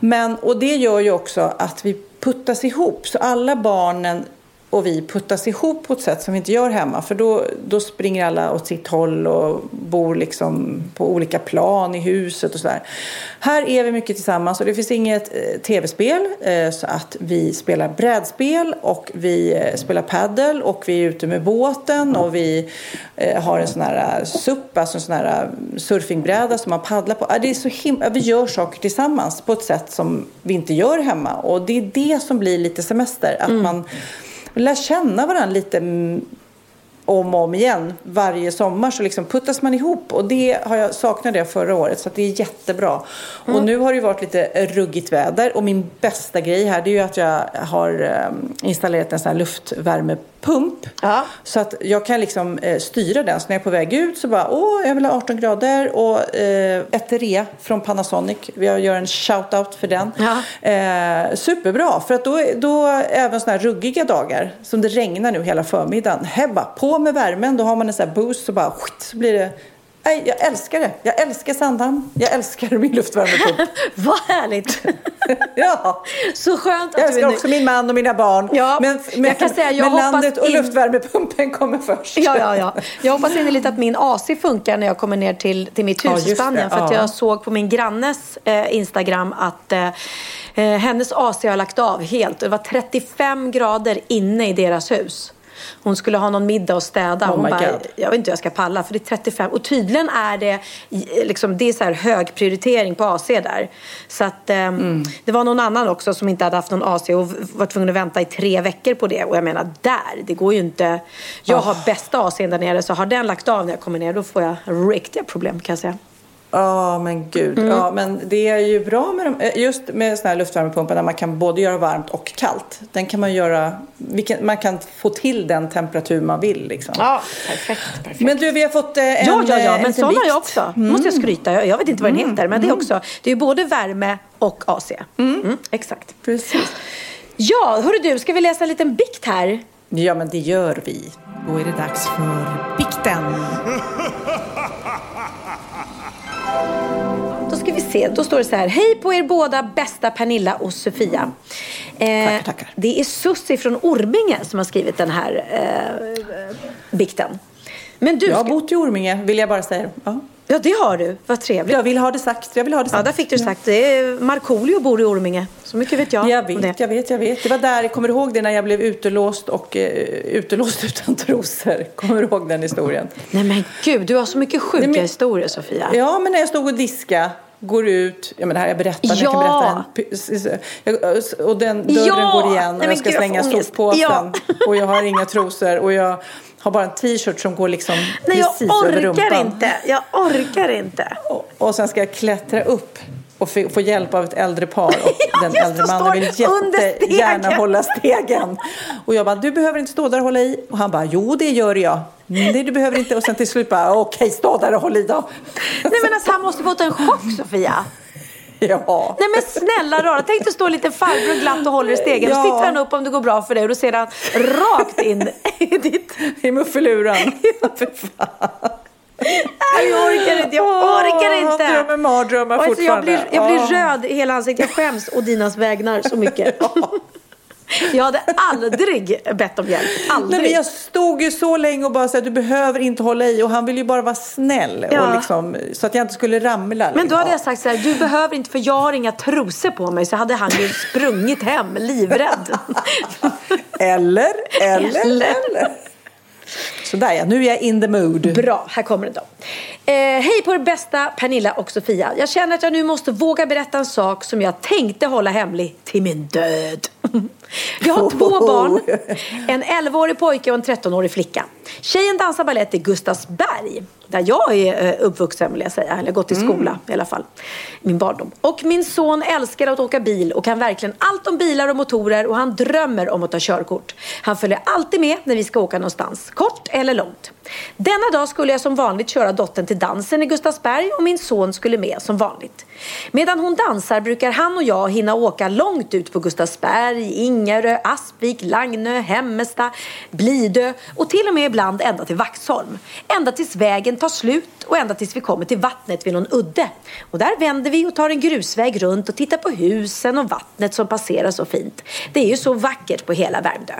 Men, och det gör ju också att vi puttas ihop. Så alla barnen och vi puttas ihop på ett sätt som vi inte gör hemma. För då, då springer alla åt sitt håll och bor liksom på olika plan i huset och sådär. Här är vi mycket tillsammans och det finns inget eh, tv-spel. Eh, så att vi spelar brädspel och vi eh, spelar paddel och vi är ute med båten och vi eh, har en sån här eh, SUP, alltså en sån här eh, surfingbräda som man paddlar på. Ja, Det är så him- vi gör saker tillsammans på ett sätt som vi inte gör hemma. Och det är det som blir lite semester. Att man lär känna varandra lite mm, om och om igen varje sommar. Så liksom puttas man ihop. Och det har jag saknat det förra året. Så det är jättebra. Och nu har det varit lite ruggigt väder. Och min bästa grej här det är ju att jag har eh, installerat en sån här luftvärmepump. Så att jag kan liksom eh, styra den så när jag är på väg ut så bara åh jag vill ha 18 grader och eh, Eterea från Panasonic. Jag gör en shout-out för den. Eh, superbra för att då, då även såna här ruggiga dagar som det regnar nu hela förmiddagen. Hebba, på med värmen då har man en sån här boost så bara skit, så blir det Nej, jag älskar det. Jag älskar Sandhamn. Jag älskar min luftvärmepump. Vad härligt! ja. Så skönt att Jag du älskar är nu- också min man och mina barn. Ja, men men, jag kan säga, jag men landet och in- luftvärmepumpen kommer först. Ja, ja, ja. Jag hoppas innerligt att min AC funkar när jag kommer ner till, till mitt Ja, hus i just det. Spanien. För att Ja. jag såg på min grannes eh, Instagram att eh, eh, hennes AC har lagt av helt. Det var 35 grader inne i deras hus. Hon skulle ha någon middag och städa. Oh Hon my bara, God. jag vet inte hur jag ska palla för det är 35. Och tydligen är det, liksom, det är så här hög prioritering på AC där. Så att eh, Mm. det var någon annan också som inte hade haft någon AC och var tvungen att vänta i tre veckor på det. Och jag menar där, det går ju inte. Jag har bästa AC'n där nere så har den lagt av när jag kommer ner då får jag riktiga problem kan jag säga. Ja, men gud. Mm. Ja, men det är ju bra med dem. eh, Just med såna här luftvärmepumpar där man kan både göra varmt och kallt. Den kan man göra, vilken, man kan få till den temperatur man vill liksom. Ja, perfekt. perfekt. Men du, vi har fått eh, en Ja, ja, ja, eh, en men sån har jag också. Mm. måste jag skryta. Jag, jag vet inte vad den Mm. heter, men det är Mm. också, det är både värme och AC. Mm, exakt. Precis. Ja, hörru du, ska vi läsa en liten bikt här? Ja, men det gör vi. Då är det dags för bikten. Då ska vi se. Då står det så här. Hej på er båda bästa Pernilla och Sofia. Eh, Tackar, tackar. Det är Sussi från Orminge som har skrivit den här eh, bikten. Men du, Jag har ska... bott i Orminge, vill jag bara säga. Ja. Ja det har du. Vad trevligt. Jag vill ha det sagt. Jag vill ha det Ja, sagt. där fick du sagt. Det Markoolio bor i Orminge. Så mycket vet jag. Jag vet, jag vet, jag vet. Det var där, kommer du ihåg det när jag blev utelåst och eh, utelåst utan trosor? Kommer du ihåg den historien? Nej men gud, du har så mycket sjuka Nej, men- historier Sofia. Ja, men när jag stod och diska går ut, ja men det här jag berättar, jag kan Ja. berätta en, jag- och den dörren Ja! går igen och Nej, jag ska jag slänga soppåsen Ja. och jag har inga trosor och jag har bara en t-shirt som går liksom Nej, jag precis över rumpan. orkar inte. Jag orkar inte. Och, och sen ska jag klättra upp och få, hjälp av ett äldre par och den just äldre mannen vill jättegärna hålla stegen. Och jag bara, du behöver inte stå där och hålla i. Och han bara, jo det gör jag. Nej, du behöver inte. Och sen till slut bara, okej, stå där och håll i då. Nej men alltså han måste fått en chock Sofia. Ja. Nej men snälla rara, tänk dig stå lite farbror glatt och håller i stegen. Ja. Och tittar han upp om det går bra för dig och då ser han rakt in i ditt... I muffeluran. Nej, jag orkar inte, jag orkar inte. Jag drömmer mardrömmar Och alltså, jag fortfarande. blir, jag blir Ja. röd i hela ansiktet. Jag skäms å dinas vägnar så mycket. Jag hade aldrig bett om hjälp. Aldrig. Nej, men jag stod ju så länge och bara sa att du behöver inte hålla i och han ville ju bara vara snäll Ja. och liksom, så att jag inte skulle ramla. Men då hade jag sagt så här, du behöver inte för jag har inga trosor på mig. Så hade han ju sprungit hem livrädd. Eller, eller, eller. Sådär ja, nu är jag in the mood. Bra, här kommer det då. Eh, hej på er bästa Pernilla och Sofia. Jag känner att jag nu måste våga berätta en sak som jag tänkte hålla hemlig till min död. Jag har två barn, en 11-årig pojke och en 13-årig flicka. Tjejen dansar balett i Gustavsberg, där jag är eh, uppvuxen vill jag säga, eller gått i skola i alla fall, min barndom. Och min son älskar att åka bil och kan verkligen allt om bilar och motorer och han drömmer om att ta körkort. Han följer alltid med när vi ska åka någonstans, kort eller långt. Denna dag skulle jag som vanligt köra dottern till dansen i Gustavsberg och min son skulle med som vanligt. Medan hon dansar brukar han och jag hinna åka långt ut på Gustavsberg, Ingarö, Aspvik, Lagnö, Hemmesta, Blidö och till och med ibland ända till Vaxholm. Ända tills vägen tar slut och ända tills vi kommer till vattnet vid någon udde. Och där vänder vi och tar en grusväg runt och tittar på husen och vattnet som passerar så fint. Det är ju så vackert på hela Värmdö.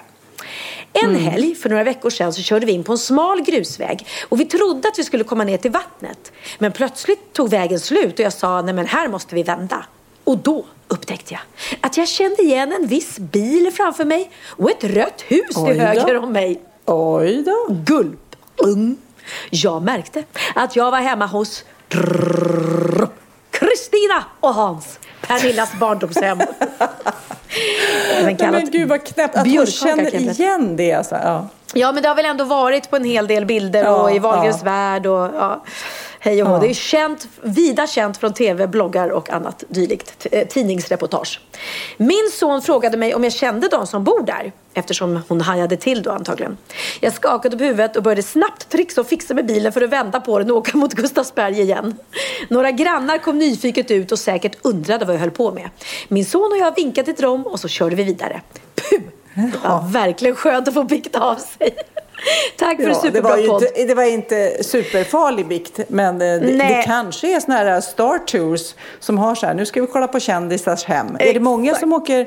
En helg för några veckor sedan så körde vi in på en smal grusväg och vi trodde att vi skulle komma ner till vattnet. Men plötsligt tog vägen slut och jag sa nej men här måste vi vända. Och då upptäckte jag att jag kände igen en viss bil framför mig och ett rött hus till höger om mig. Oj då. Gulp. Mm. Jag märkte att jag var hemma hos Kristina och Hans. Pernillas barndomshem. Men gud vad knäppt att hon känner igen det. Alltså. Ja. Ja, men det har väl ändå varit på en hel del bilder Ja, och i Wahlgrens ja. värld och ja, hej och. Ja. Det är känt, vida känt från tv, bloggar och annat dylikt. Eh, tidningsreportage. Min son frågade mig om jag kände de som bor där. Eftersom hon hajade till då antagligen. Jag skakade på huvudet och började snabbt trixa och fixa med bilen för att vända på den och åka mot Gustavsberg igen. Några grannar kom nyfiket ut och säkert undrade vad jag höll på med. Min son och jag vinkade till dem och så körde vi vidare. Puh! Det var verkligen skönt att få bikta av sig. Tack för Ja, det, superbra var ju podd. inte, det var inte superfarlig bikt, men eh, det, det kanske är såna här Star Tours som har så här, nu ska vi kolla på kändisars hem. Är det många som åker,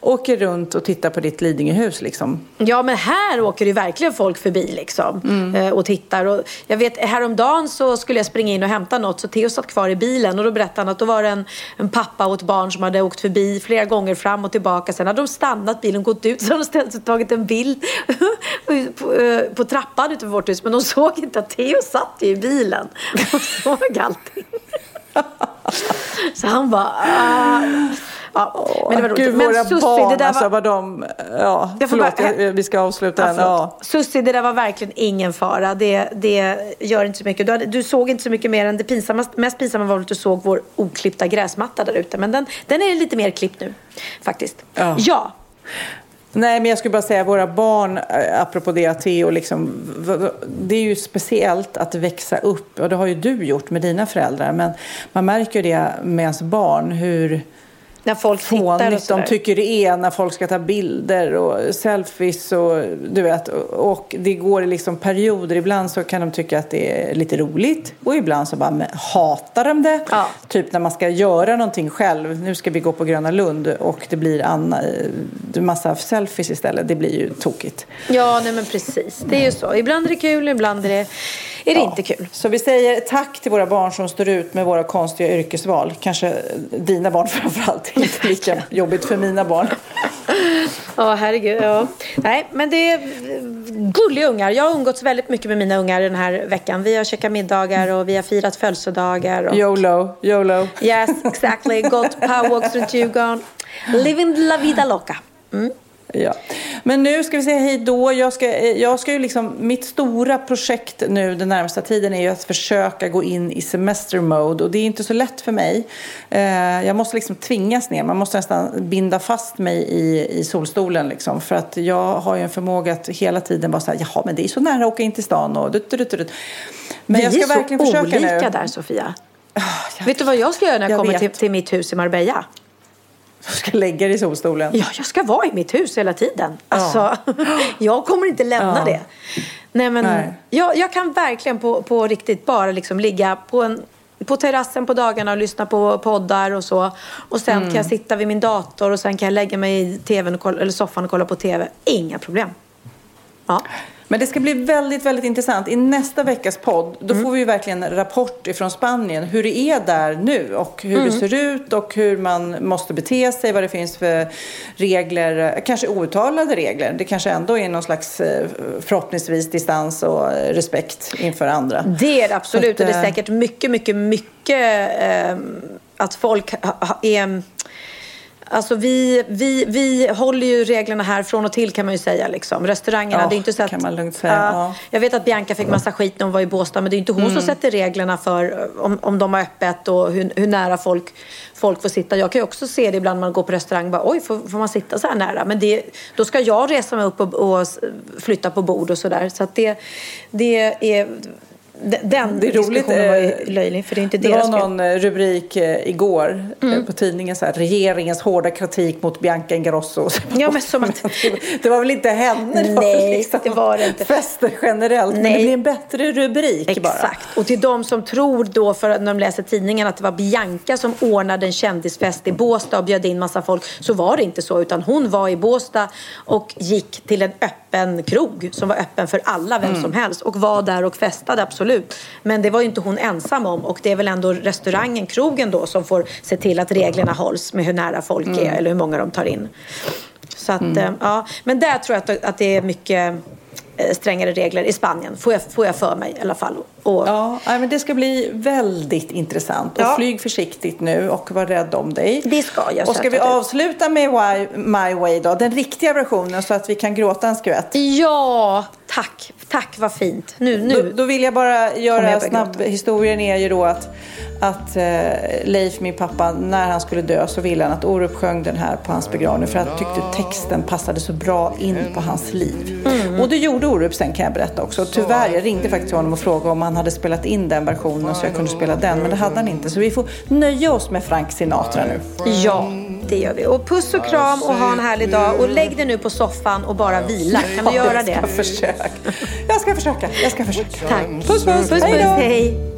åker runt och tittar på ditt Lidingöhus liksom? Ja, men här åker det ju verkligen folk förbi liksom Mm. eh, och tittar. Och jag vet, häromdagen så skulle jag springa in och hämta något så Theo satt kvar i bilen och då berättade han att då var det en, en pappa och ett barn som hade åkt förbi flera gånger fram och tillbaka. Sen hade de stannat bilen, gått ut, så hade de ställt sig och tagit en bild på, eh, på trappan utanför vårt hus. Men de såg inte att Theo satt i bilen och såg allting. Så han bara... Ah. Ja, men det var roligt. Gud, men våra Susie, barn, det där alltså var... vad de... Ja, Jag förlåt, bara- jag- vi ska avsluta Ja. Ja. Susie, det där var verkligen ingen fara. Det, det gör inte så mycket. Du, hade, du såg inte så mycket mer än det pinsamma, mest pinsamma var att du såg vår oklippta gräsmatta där ute. Men den, den är lite mer klippt nu, faktiskt. Ja. ja. Nej, men jag skulle bara säga våra barn, eh, apropå det att Theo, liksom, det är ju speciellt att växa upp, och det har ju du gjort med dina föräldrar, men man märker ju det med ens barn, hur när folk tittar och fånigt de tycker det är när folk ska ta bilder och selfies och du vet. Och det går i liksom perioder. Ibland så kan de tycka att det är lite roligt och ibland så bara hatar de det. Ja. Typ när man ska göra någonting själv. Nu ska vi gå på Gröna Lund och det blir Anna, eh, massa selfies istället. Det blir ju tokigt. Ja, nej men precis. Det är ju så. Ibland är det kul, ibland är det, är det inte kul. Så vi säger tack till våra barn som står ut med våra konstiga yrkesval. Kanske dina barn framförallt. Inte lika jobbigt för mina barn. Ja, herregud. Ja. Nej, men det är gulliga ungar. Jag har umgåtts väldigt mycket med mina ungar den här veckan. Vi har käkat middagar och vi har firat födelsedagar. Och... YOLO, YOLO. Yes, exactly. Gått powerwalks runt Djurgården. Living la vida loca. Mm. Ja. Men nu ska vi säga hej då. Jag ska, eh, jag ska ju liksom, mitt stora projekt nu den närmsta tiden är ju att försöka gå in i semestermode. Och det är inte så lätt för mig. Eh, jag måste liksom tvingas ner. Man måste nästan binda fast mig i, i solstolen. Liksom. För att jag har ju en förmåga att hela tiden bara säga jaha men det är så nära att åka in till stan. Och dut, dut, dut. Men vi jag ska är verkligen så försöka olika nu. där Sofia. Oh, vet du vad jag ska göra när jag, jag kommer till, till mitt hus i Marbella? Du ska lägga dig i solstolen? Ja, jag ska vara i mitt hus hela tiden. Alltså, ja. jag kommer inte lämna ja. det. Nej, men Nej. Jag, jag kan verkligen på, på riktigt bara liksom ligga på en på terrassen på dagarna och lyssna på poddar och så. Och sen mm. kan jag sitta vid min dator och sen kan jag lägga mig i tvn kolla, eller soffan och kolla på tv. Inga problem. Ja. Men det ska bli väldigt, väldigt intressant. I nästa veckas podd, då mm. får vi verkligen en rapport ifrån Spanien. Hur det är där nu och hur mm. det ser ut och hur man måste bete sig. Vad det finns för regler, kanske outtalade regler. Det kanske ändå är någon slags eh, förhoppningsvis distans och respekt inför andra. Det är det absolut. Att, och det är eh, säkert mycket, mycket, mycket eh, att folk är Alltså vi, vi, vi håller ju reglerna här från och till kan man ju säga. Liksom. Restaurangerna, ja, det är inte så att... kan man lugnt säga. Uh, ja. Jag vet att Bianca fick massa skit när hon var i Båstad men det är inte hon mm. som sätter reglerna för om, om de har öppet och hur, hur nära folk, folk får sitta. Jag kan ju också se det ibland när man går på restaurang. Bara, Oj, får, får man sitta så här nära? Men det, då ska jag resa mig upp och, och flytta på bord och sådär. Så att det, det är den det är roligt, var ju eh, löjlig för det är inte Det var någon eh, rubrik eh, igår mm. på tidningen så här, regeringens hårda kritik mot Bianca Ingrosso. Ja, men som att... det var väl inte henne? Det Nej, liksom det var det inte. Fester generellt. Nej. Men det blir en bättre rubrik Exakt. bara. Exakt. Och till de som tror då för när de läser tidningen att det var Bianca som ordnade en kändisfest i Båstad och bjöd in massa folk så var det inte så utan hon var i Båstad och gick till en öppen krog som var öppen för alla, vem mm. som helst och var där och festade absolut. Men det var ju inte hon ensam om och det är väl ändå restaurangen, krogen då som får se till att reglerna hålls med hur nära folk mm. är eller hur många de tar in. Så att, mm. Eh, ja. Men där tror jag att, att det är mycket Eh, strängare regler i Spanien, får jag, får jag för mig i alla fall. Och... Ja, men det ska bli väldigt intressant. Och ja. flyg försiktigt nu och var rädd om dig. Det ska jag. Och ska vi avsluta med Why, My Way då? Den riktiga versionen så att vi kan gråta en skvätt. Ja, tack. Tack, vad fint. Nu, nu. Då, då vill jag bara göra snabb. Historien är ju då att att eh, Leif, min pappa, när han skulle dö så ville han att Orup sjöng den här på hans begravning för att tyckte texten passade så bra in på hans liv. Mm. Och det gjorde Orup sen kan jag berätta också. Tyvärr, jag ringde faktiskt honom och frågade om han hade spelat in den versionen så jag kunde spela den, men det hade han inte. Så vi får nöja oss med Frank Sinatra nu. Ja, det gör vi. Och puss och kram och ha en härlig dag. Och lägg dig nu på soffan och bara vila. Kan du göra det? Jag ska försöka. Jag ska försöka. Jag ska försöka. Tack. Puss, puss. puss, puss. Hej då.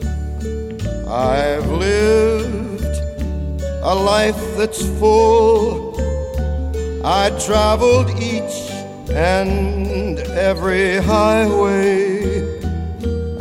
I've lived a life that's full. I traveled each and every highway